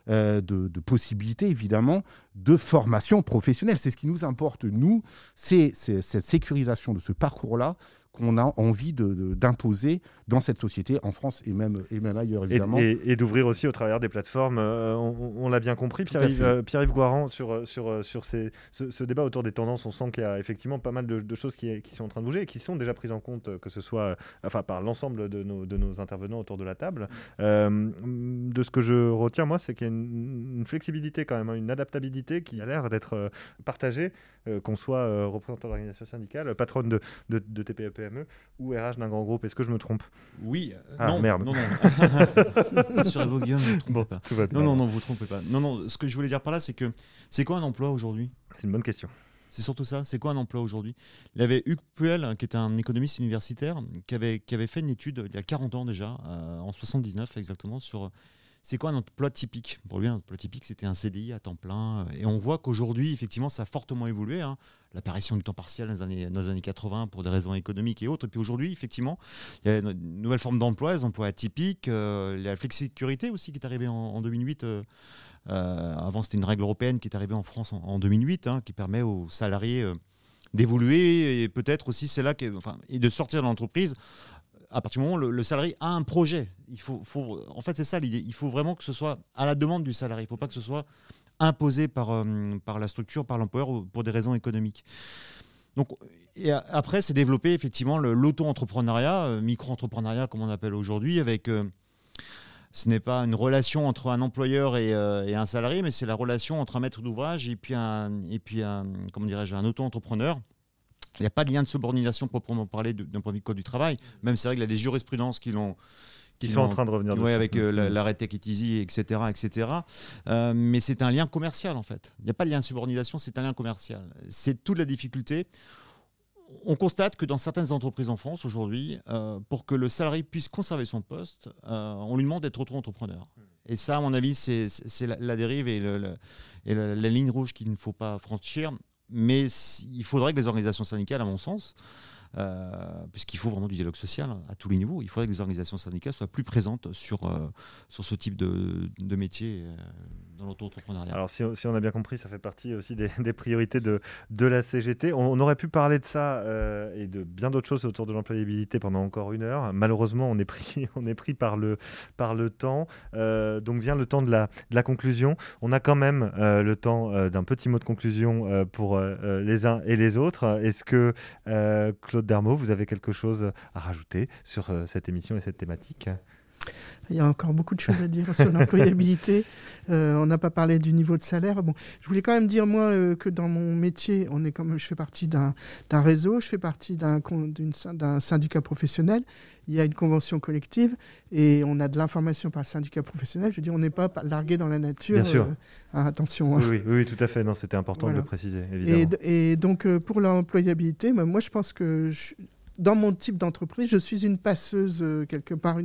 euh, de, de possibilités, évidemment, de formation professionnelle. C'est ce qui nous importe, nous, c'est c'est cette sécurisation de ce parcours-là qu'on a envie de- de- d'imposer dans cette société, en France et même, et même ailleurs, évidemment. et- et d'ouvrir aussi au travers des plateformes. euh, on on l'a bien compris, Pierre-Yves euh, Guaran, sur, euh, sur, euh, sur ces- ce, ce débat autour des tendances, on sent qu'il y a effectivement pas mal de, de choses qui, qui sont en train de bouger et qui sont déjà prises en compte, que ce soit enfin, par l'ensemble de nos, de nos intervenants autour de la table. Euh, de ce que je retiens, moi, c'est qu'il y a une, une flexibilité quand même, hein, une adaptabilité qui a l'air d'être partagée, qu'on soit représentant d'organisation syndicale, patronne de, de, de TPE-PME ou RH d'un grand groupe. Est-ce que je me trompe? Oui, euh, Ah, non, merde. non, non. Rassurez-vous, Guillaume, ne vous trompez Bon, pas. tout va bien. Non, non, non, vous trompez pas. Non, non, ce que je voulais dire par là, c'est que c'est quoi un emploi aujourd'hui? C'est une bonne question. C'est surtout ça. C'est quoi un emploi aujourd'hui? Il y avait Hugues Puel, qui était un économiste universitaire, qui avait, qui avait fait une étude il y a 40 ans déjà, euh, en 79 exactement, sur euh, c'est quoi un emploi typique? Pour lui, un emploi typique, c'était un CDI à temps plein. Et on voit qu'aujourd'hui, effectivement, ça a fortement évolué. hein. L'apparition du temps partiel dans les, années, dans les années 80 pour des raisons économiques et autres. Et puis aujourd'hui, effectivement, il y a une nouvelle forme d'emploi, les emplois atypiques, euh, la flexicurité aussi qui est arrivée en, en 2008. euh, euh, avant, c'était une règle européenne qui est arrivée en France en, en 2008, hein, qui permet aux salariés euh, d'évoluer et peut-être aussi c'est là que, enfin, et de sortir de l'entreprise. À partir du moment où le, le salarié a un projet, il faut, faut- en fait c'est ça l'idée. Il faut vraiment que ce soit à la demande du salarié. Il ne faut pas que ce soit imposé par, euh, par la structure, par l'employeur ou pour des raisons économiques. Donc, après, c'est développer effectivement l'auto-entrepreneuriat, euh, micro-entrepreneuriat comme on appelle aujourd'hui, avec euh, ce n'est pas une relation entre un employeur et, et un salarié, mais c'est la relation entre un maître d'ouvrage et puis un, un, un auto-entrepreneur. Il n'y a pas de lien de subordination proprement parlé d'un point de vue du code du travail, même c'est vrai qu'il y a des jurisprudences qui l'ont Qui qui sont en train de revenir dessus. avec euh, la- Mhm. l'arrêt Take It Easy, etc. etc. Euh, mais c'est un lien commercial, en fait. Il n'y a pas de lien de subordination, c'est un lien commercial. C'est toute la difficulté. On constate que dans certaines entreprises en France aujourd'hui, euh, pour que le salarié puisse conserver son poste, euh, on lui demande d'être auto-entrepreneur. Et ça, à mon avis, c'est la, la dérive et, le- le- et la, la ligne rouge qu'il ne faut pas franchir. Mais il faudrait que les organisations syndicales, à mon sens, euh, puisqu'il faut vraiment du dialogue social à tous les niveaux. Il faudrait que les organisations syndicales soient plus présentes sur, euh, sur ce type de, de métier euh, dans l'auto-entrepreneuriat. Alors, si, on- a bien compris, ça fait partie aussi des, priorités de, de la CGT. On, aurait pu parler de ça et de bien d'autres choses autour de l'employabilité pendant encore une heure. Malheureusement, on est pris, on est pris par, le, par le temps. Donc vient le temps de la, de la conclusion. On a quand même le temps d'un petit mot de conclusion pour les uns et les autres. Est-ce que, euh, Vous avez quelque chose à rajouter sur euh, cette émission et cette thématique? Il y a encore beaucoup de choses à dire sur l'employabilité. Euh, on n'a pas parlé du niveau de salaire. Bon, je voulais quand même dire, moi, euh, que dans mon métier, on est comme, je fais partie d'un réseau, je fais partie d'un syndicat professionnel. Il y a une convention collective et on a de l'information par syndicat professionnel. Je veux dire, on n'est pas pa- largué dans la nature. Bien sûr. euh, ah, attention. hein. oui, oui, oui, oui, tout à fait. Non, c'était important de le préciser, Et, évidemment. et donc, pour l'employabilité, bah, moi, je pense que je- dans mon type d'entreprise, je suis une passeuse euh, quelque part.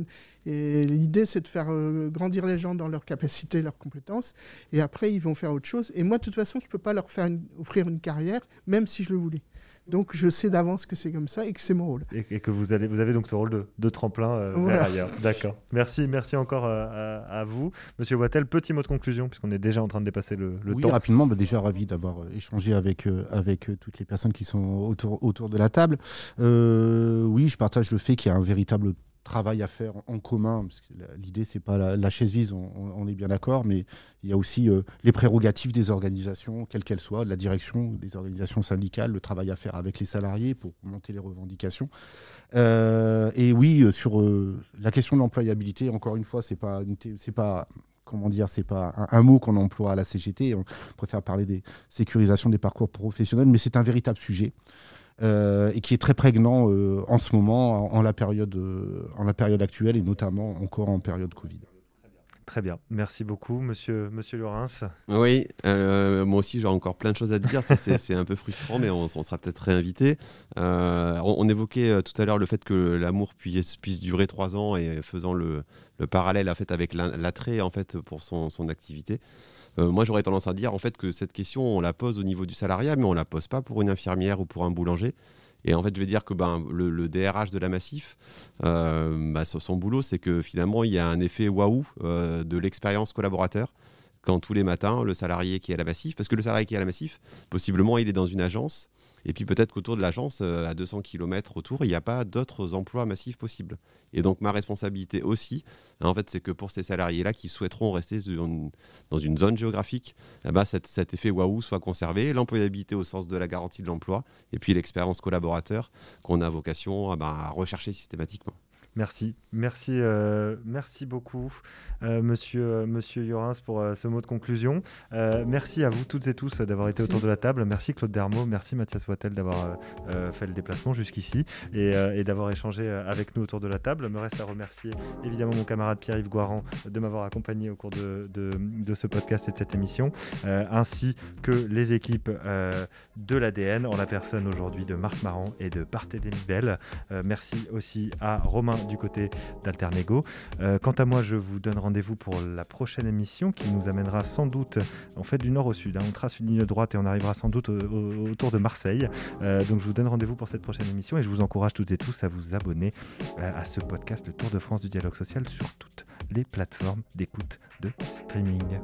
Et l'idée, c'est de faire euh, grandir les gens dans leurs capacités, leurs compétences. Et après, ils vont faire autre chose. Et moi, de toute façon, je ne peux pas leur faire offrir une carrière, même si je le voulais. Donc je sais d'avance que c'est comme ça et que c'est mon rôle. Et, que vous, allez, vous avez donc ce rôle de, tremplin euh, vers ailleurs. D'accord. Merci, merci encore euh, à, vous. Monsieur Wattel, petit mot de conclusion, puisqu'on est déjà en train de dépasser le, le oui, temps. rapidement, bah, déjà ravi d'avoir euh, échangé avec, avec toutes les personnes qui sont autour, autour de la table. oui, je partage le fait qu'il y a un véritable travail à faire en commun. L'idée, c'est pas la, chaise vise, on, est bien d'accord, mais il y a aussi euh, les prérogatives des organisations, quelles qu'elles soient, de la direction des organisations syndicales, le travail à faire avec les salariés pour monter les revendications. Euh, et oui, euh, sur la question de l'employabilité, encore une fois, c'est pas, c'est pas comment dire, c'est pas un, mot qu'on emploie à la CGT. On préfère parler des sécurisations des parcours professionnels, mais c'est un véritable sujet. Euh, et qui est très prégnant euh, en ce moment, en, la période, euh, en la période actuelle et notamment encore en période Covid. Très bien, merci beaucoup, monsieur, monsieur Laurens. Oui, moi aussi j'ai encore plein de choses à dire. c'est un peu frustrant, mais on, sera peut-être réinvité. On, évoquait tout à l'heure le fait que l'amour puisse, puisse durer trois ans et faisant le, le parallèle en fait, avec l'attrait en fait, pour son, son activité. Euh, moi, j'aurais tendance à dire en fait que cette question, on la pose au niveau du salariat, mais on la pose pas pour une infirmière ou pour un boulanger. Et en fait, je vais dire que ben, le, DRH de la Massif, euh, bah, son boulot, c'est que finalement, il y a un effet waouh euh, de l'expérience collaborateur quand tous les matins, le salarié qui est à la Massif, parce que le salarié qui est à la Massif, possiblement, il est dans une agence et puis peut-être qu'autour de l'agence, euh, à 200 km autour, il n'y a pas d'autres emplois massifs possibles. Et donc ma responsabilité aussi, en fait, c'est que pour ces salariés-là qui souhaiteront rester dans une zone géographique, eh ben, cet, effet waouh soit conservé, l'employabilité au sens de la garantie de l'emploi, et puis l'expérience collaborateur qu'on a vocation eh ben, à rechercher systématiquement. Merci, merci, euh, merci beaucoup, euh, monsieur, euh, monsieur Yorins, pour ce mot de conclusion. merci à vous toutes et tous d'avoir été autour de la table. Merci Claude Dermot, merci Mathias Wattel d'avoir fait le déplacement jusqu'ici et, d'avoir échangé avec nous autour de la table. Me reste à remercier évidemment mon camarade Pierre-Yves Guaran de m'avoir accompagné au cours de, de, ce podcast et de cette émission, ainsi que les équipes de l'ADN en la personne aujourd'hui de Marc Marant et de Barthélémy Bell. merci aussi à Romain du côté d'Alternego. Euh, quant à moi, je vous donne rendez-vous pour la prochaine émission qui nous amènera sans doute, en fait, du nord au sud. Hein. On trace une ligne droite et on arrivera sans doute autour de Marseille. Euh, donc je vous donne rendez-vous pour cette prochaine émission et je vous encourage toutes et tous à vous abonner euh, à ce podcast, le Tour de France du dialogue social, sur toutes les plateformes d'écoute de streaming.